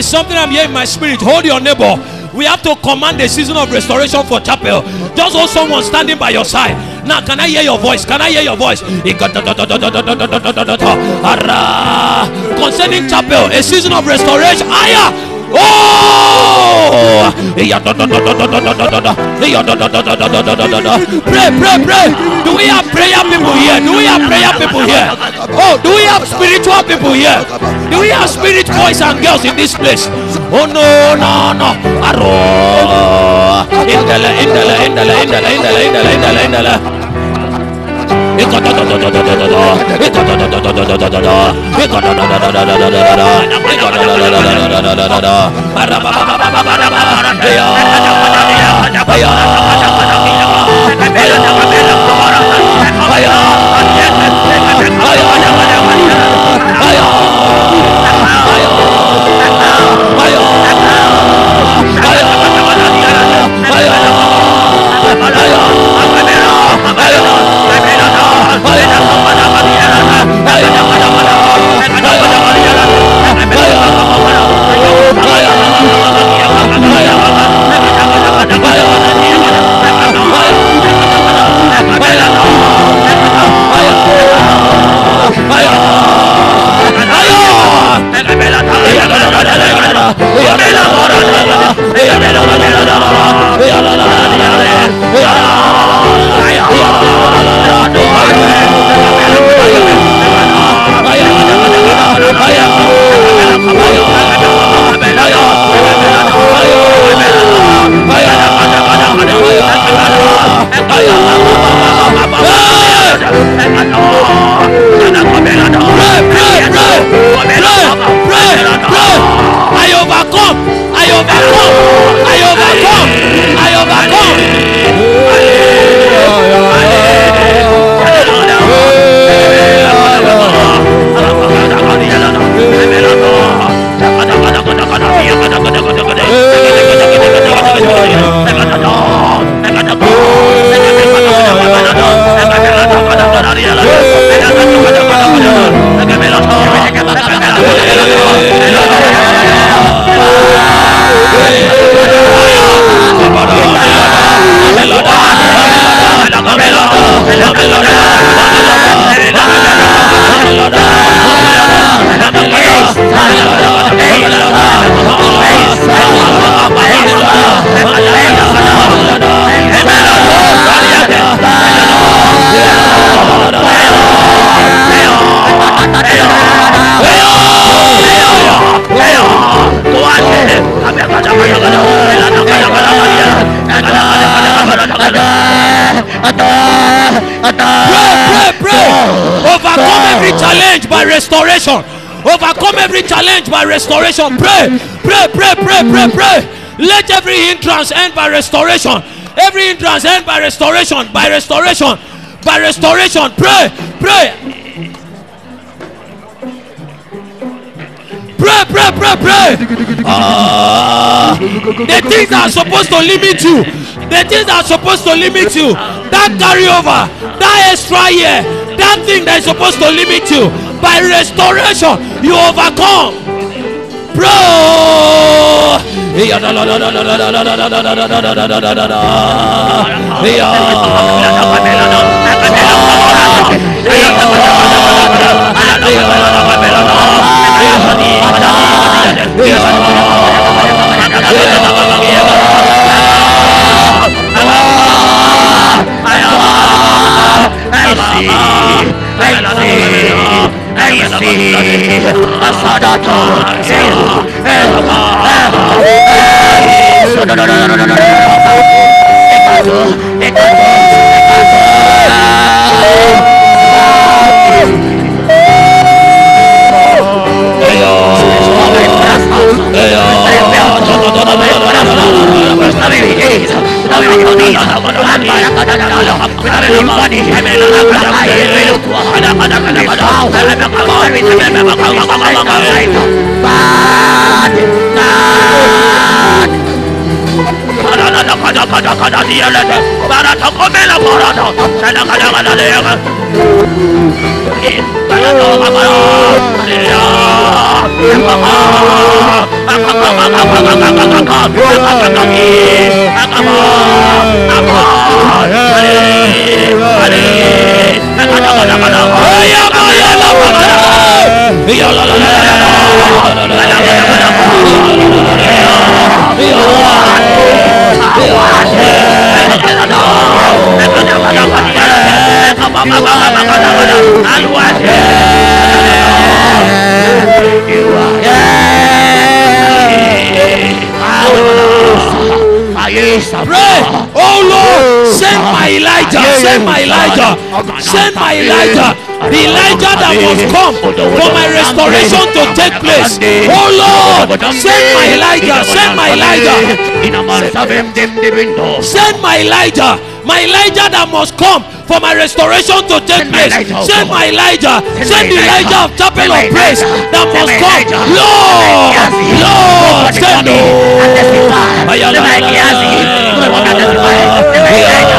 There's something I'm hearing in my spirit. Hold your neighbor. We have to command the season of restoration for chapel. Just hold someone standing by your side. Now, can I hear your voice? Can I hear your voice? Concerning chapel, a season of restoration. Aya. Oh! Pray, pray, pray. Do we have prayer people here? Do we have prayer people here? Oh, do we have spiritual people here? Do we have spirit boys and girls in this place? Oh no, no, no. Aro. Indele, indele, indele, indele, indele, indele, indele, indele. Ayo. Oh! Restoration. Overcome every challenge by restoration. Pray, pray, pray, pray, pray, pray. Let every hindrance end by restoration. Every hindrance end by restoration. By restoration. By restoration. Pray, pray. Pray, pray, pray, pray. Ah, the things that are supposed to limit you, the things that are supposed to limit you, that carryover, that extra year, that thing that is supposed to limit you, by restoration, you overcome. Bro, असात Oh, You are Pray, oh Lord, send my Elijah, send my Elijah, send my Elijah, the Elijah that must come for my restoration to take place. Oh Lord, send my Elijah, send my Elijah, send my Elijah, my Elijah that must come for my restoration to take place. Send my Elijah, send the Elijah of Chapel of Praise that must come. Lord, Lord, send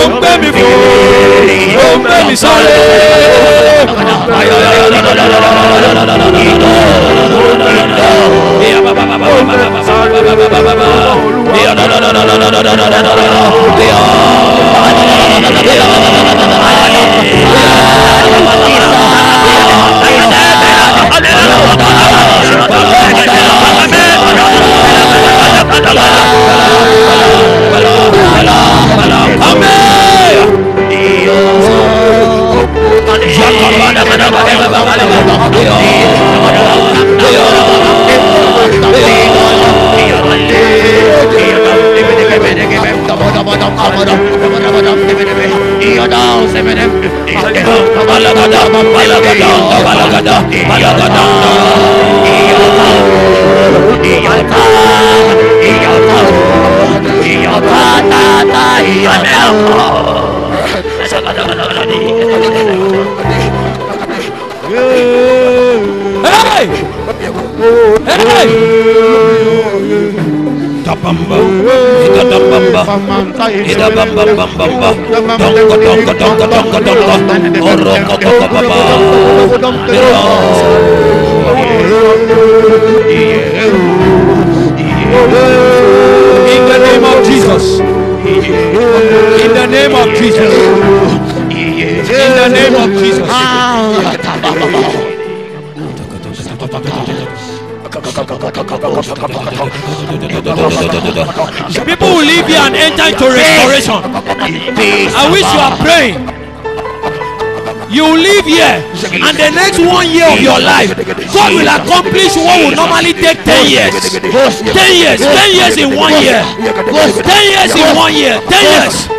ó ń gbé mi fò ó ń gbé mi sáré. Oh. Hey! Hey! Tabamba, ida dambamba, ida bamba bamba bamba, dongo dongo dongo dongo dongo, oro koko koko baba, In the name of Jesus. In the name of Jesus. In the name of Jesus. Ah. People will leave here and enter into restoration. I wish you are praying. You live here, and the next one year of your life, God will accomplish what will normally take 10 years. 10 years, 10 years in one year. 10 years in one year. 10 years.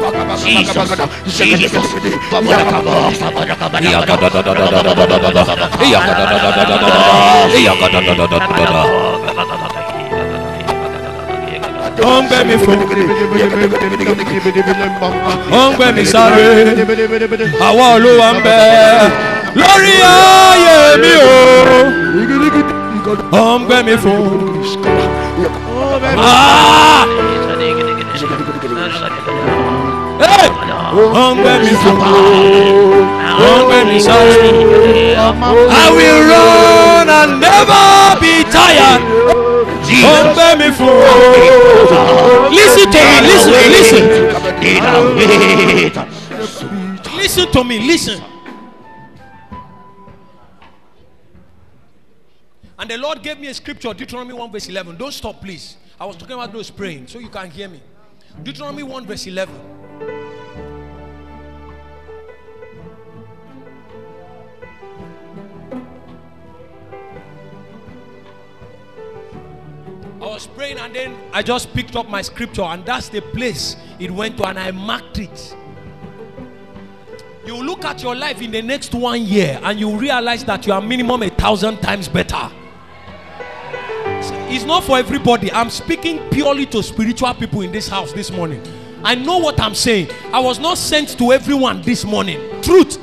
Ó ń gbé mi fò, ó ń mi sáré. Àwa olúwa ń bẹ lórí ayé mi o. Ó mi fò. Ah! Ó gbé mi fò, ó mi sáré. I will run and never be tired. Ó ń gbé mi. Listen to me, listen, listen. Listen to me, listen. And the Lord gave me a scripture, Deuteronomy 1 verse 11. Don't stop, please. I was talking about those praying, so you can hear me. Deuteronomy 1 verse 11. Praying and then I just picked up my scripture, and that's the place it went to, and I marked it. You look at your life in the next one year and you realize that you are minimum a thousand times better. It's not for everybody. I'm speaking purely to spiritual people in this house this morning. I know what I'm saying. I was not sent to everyone this morning. Truth.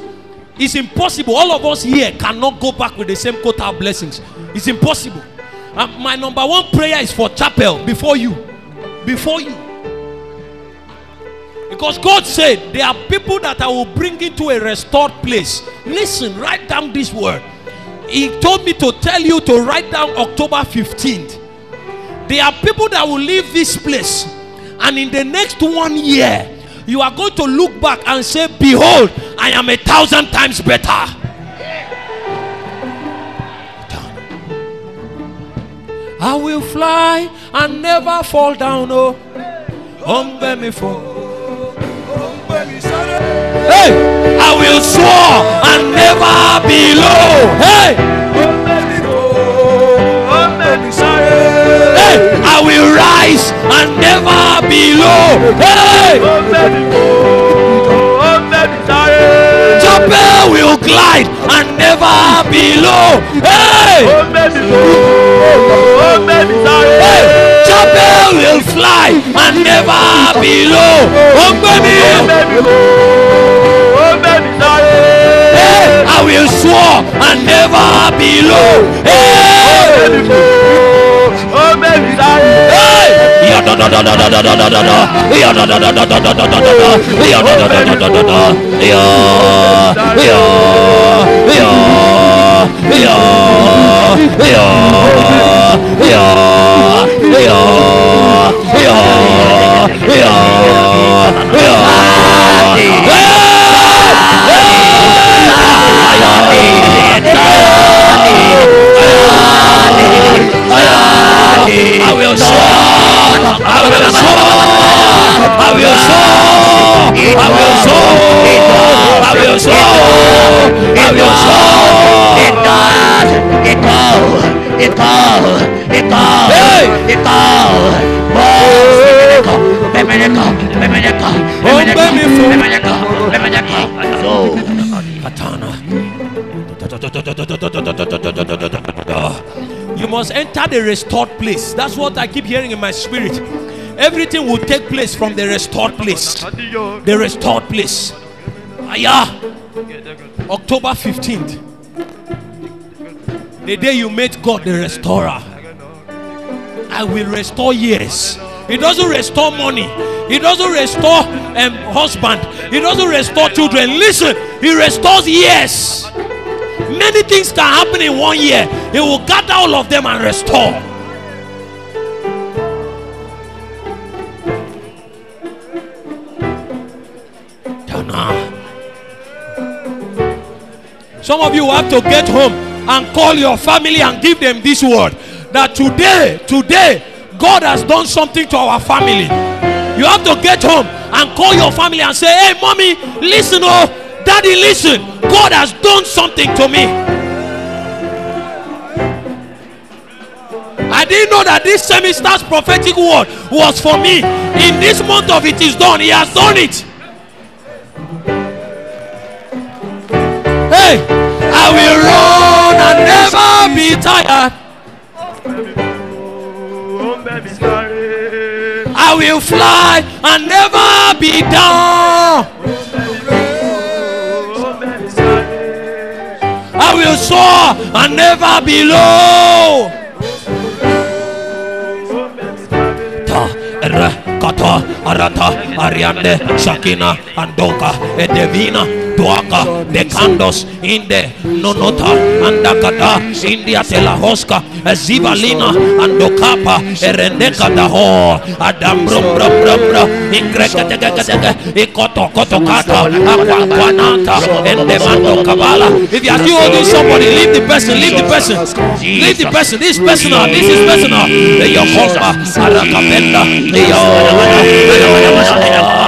It's impossible. All of us here cannot go back with the same quota of blessings. It's impossible. Um, my number one prayer is for chapel before you. Before you. Because God said there are people that I will bring into a restored place. Listen, write down this word. He told me to tell you to write down October 15th. There are people that will leave this place, and in the next one year, you are going to look back and say, Behold, I am a thousand times better. I will fly and never fall down. Oh, um, let me fall. Hey, I will soar and never be low. Hey, hey, I will rise and never be low. Hey, Chapel will glide and never be low. Hey! hey! Jabel will fly and never be low. Ó gbé mi. Ó gbé mi. Ó gbé mi sáré. I will soar and never be low. Hey, hey. I will soar. I will soar. I will soar. I will soar. I will soar. I will soar. It does. It goes. It goes. It goes. Hey. It goes. Bemenico. Bemenico. Bemenico. Bemenico. Bemenico. Bemenico. So. You must enter the restored place. That's what I keep hearing in my spirit. Everything will take place from the restored place. The restored place. Aya. October 15th. The day you met God, the restorer. I will restore years. He doesn't restore money. He doesn't restore um, husband. He doesn't restore children. Listen, he restores years. Many things can happen in one year. He will gather all of them and restore. Some of you have to get home and call your family and give them this word. that today, today, God has done something to our family. You have to get home and call your family and say, Hey, mommy, listen, oh, daddy, listen. God has done something to me. I didn't know that this semester's prophetic word was for me. In this month of it is done. He has done it. Hey, I will run and never be tired. I will fly and never be down. I will soar and never be low. Kata, arata, ariande, shakina, andoka, edevina, tuaka, dekandos, inde, nonota, andakata, india telahoska, zivalina, andokapa, erendeka daho, adam brum brum brum brum, ingreketeketeke, ikoto koto kata, aquanata, endemando kabala. If you are still somebody, leave the person, leave the person, leave the person. This is personal, this is personal. Your komba, arakapenda, Shall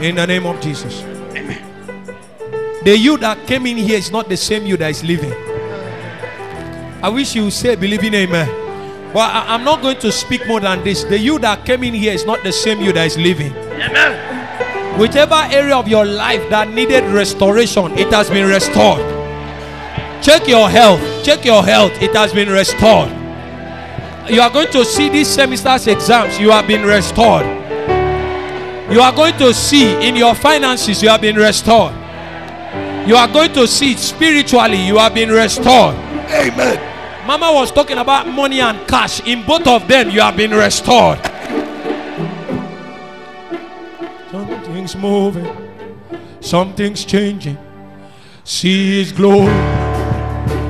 In the name of Jesus. Amen. The you that came in here is not the same you that is living. I wish you would say believing amen. But I, am not going to speak more than this. The you that came in here is not the same you that is living. Amen. Whichever area of your life that needed restoration, it has been restored. Check your health. Check your health. It has been restored. You are going to see these semester's exams. You have been restored. You are going to see in your finances. You have been restored. You are going to see spiritually. You have been restored. Amen. Mama was talking about money and cash. In both of them, you have been restored. Something's moving, something's changing. See His glory.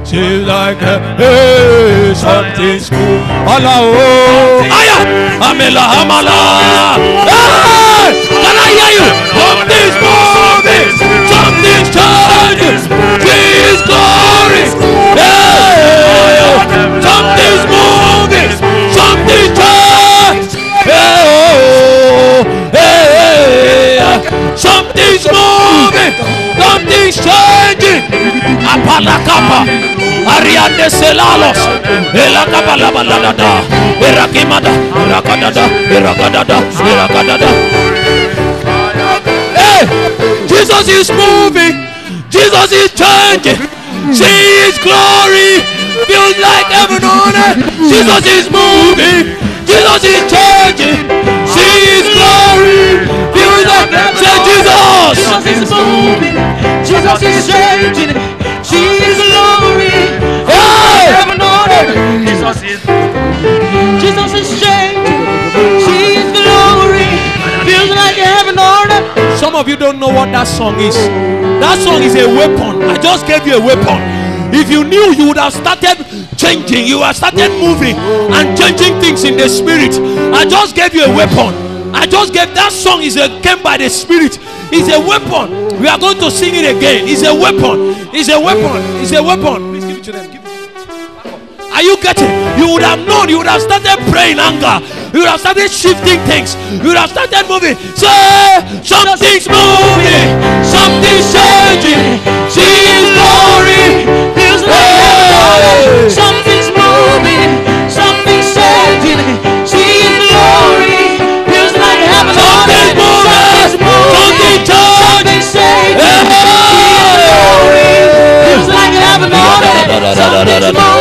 See like a hey, something's cool. Allah, oh, aya, amela, amala. Hey, can I hear you? Something's moving, something's changing. His glory. Hey, something's moving, something's changing. Hey, oh, hey, something's moving, something's changing. Apalakapa, Ariande Selalos, Erakimada. Hey, Jesus is moving, Jesus is changing. See His glory, feels like heaven on earth. Jesus is moving, Jesus is changing. See His glory, feels like say Jesus. Jesus is moving. Jesus is changing. See you don't know what that song is. That song is a weapon. I just gave you a weapon. If you knew, you would have started changing. You have started moving and changing things in the spirit. I just gave you a weapon. I just gave that song is a came by the spirit. It's a weapon. We are going to sing it again. It's a weapon. It's a weapon. It's a weapon. Are you getting? You would have known. You would have started praying anger. You would have started shifting things. You would have started moving. Say something's moving. Something's changing. See His glory. Feels like heaven on Hey! earth. Something's moving. Something's changing. See His glory. Feels like heaven Something's moving. Something's Something's moving. changing. Something's changing. Feels like heaven on. Something's moving.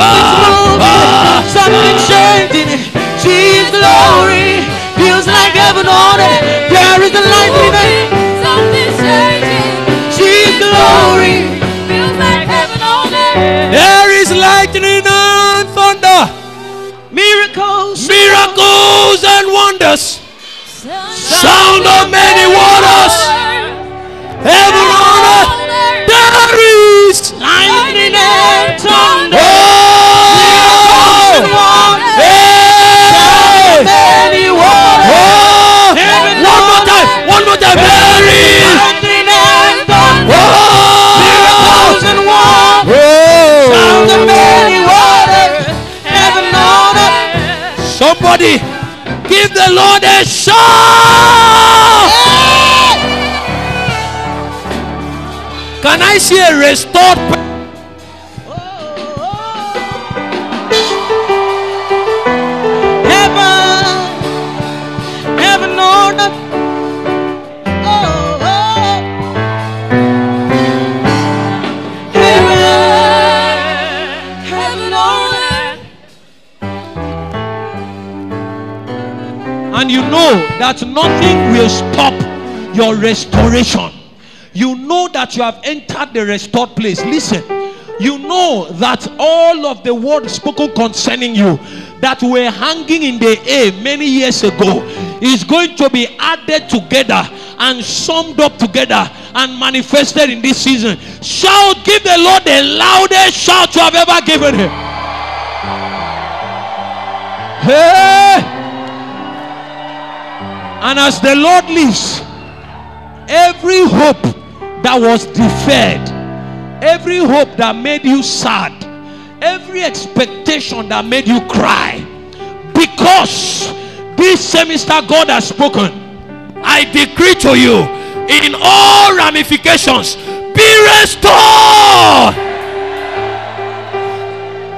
Ah, ah. Something changed. She's glory. Feels like heaven on it. There is a life changing. She's glory. Feels like heaven on it. There is lightning and thunder. Miracles. Miracles and wonders. Somebody give the Lord a shout. Can I see a restored? And you know that nothing will stop your restoration. You know that you have entered the restored place. Listen, you know that all of the words spoken concerning you that were hanging in the air many years ago is going to be added together and summed up together and manifested in this season. Shout, give the Lord the loudest shout you have ever given him. Hey! And as the Lord lives, every hope that was deferred, every hope that made you sad, every expectation that made you cry, because this semester God has spoken, I decree to you in all ramifications be restored.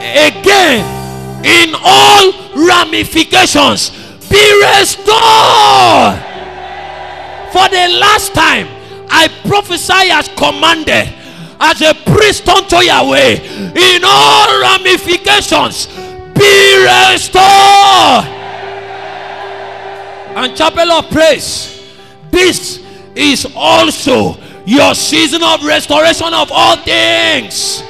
Again in all ramifications be restored for the last time i prophesy as commanded as a priest unto Yahweh in all ramifications be restored. And chapel of praise this is also your season of restoration of all things.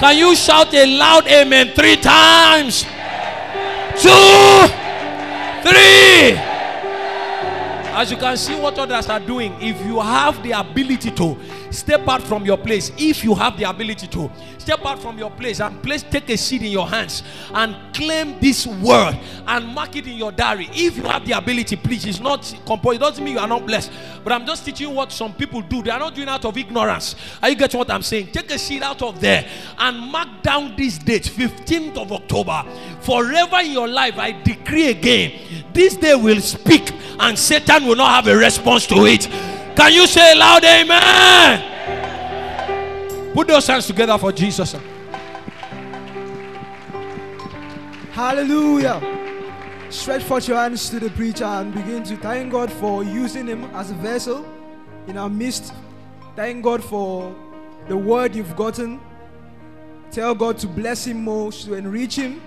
Can you shout a loud amen three times? Two, three. As you can see, what others are doing, if you have the ability to step out from your place, if you have the ability to step out from your place and place, take a seed in your hands and claim this word and mark it in your diary. If you have the ability, please, it's not compulsory. It doesn't mean you are not blessed, but I'm just teaching what some people do. They are not doing out of ignorance. Are you getting what I'm saying? Take a seed out of there and mark down this date, 15th of October. Forever in your life, I decree again, this day will speak and Satan will not have a response to it. Can you say loud amen? Put those hands together for Jesus. Hallelujah. Stretch forth your hands to the preacher and begin to thank God for using him as a vessel in our midst. Thank God for the word you've gotten. Tell God to bless him most, to enrich him.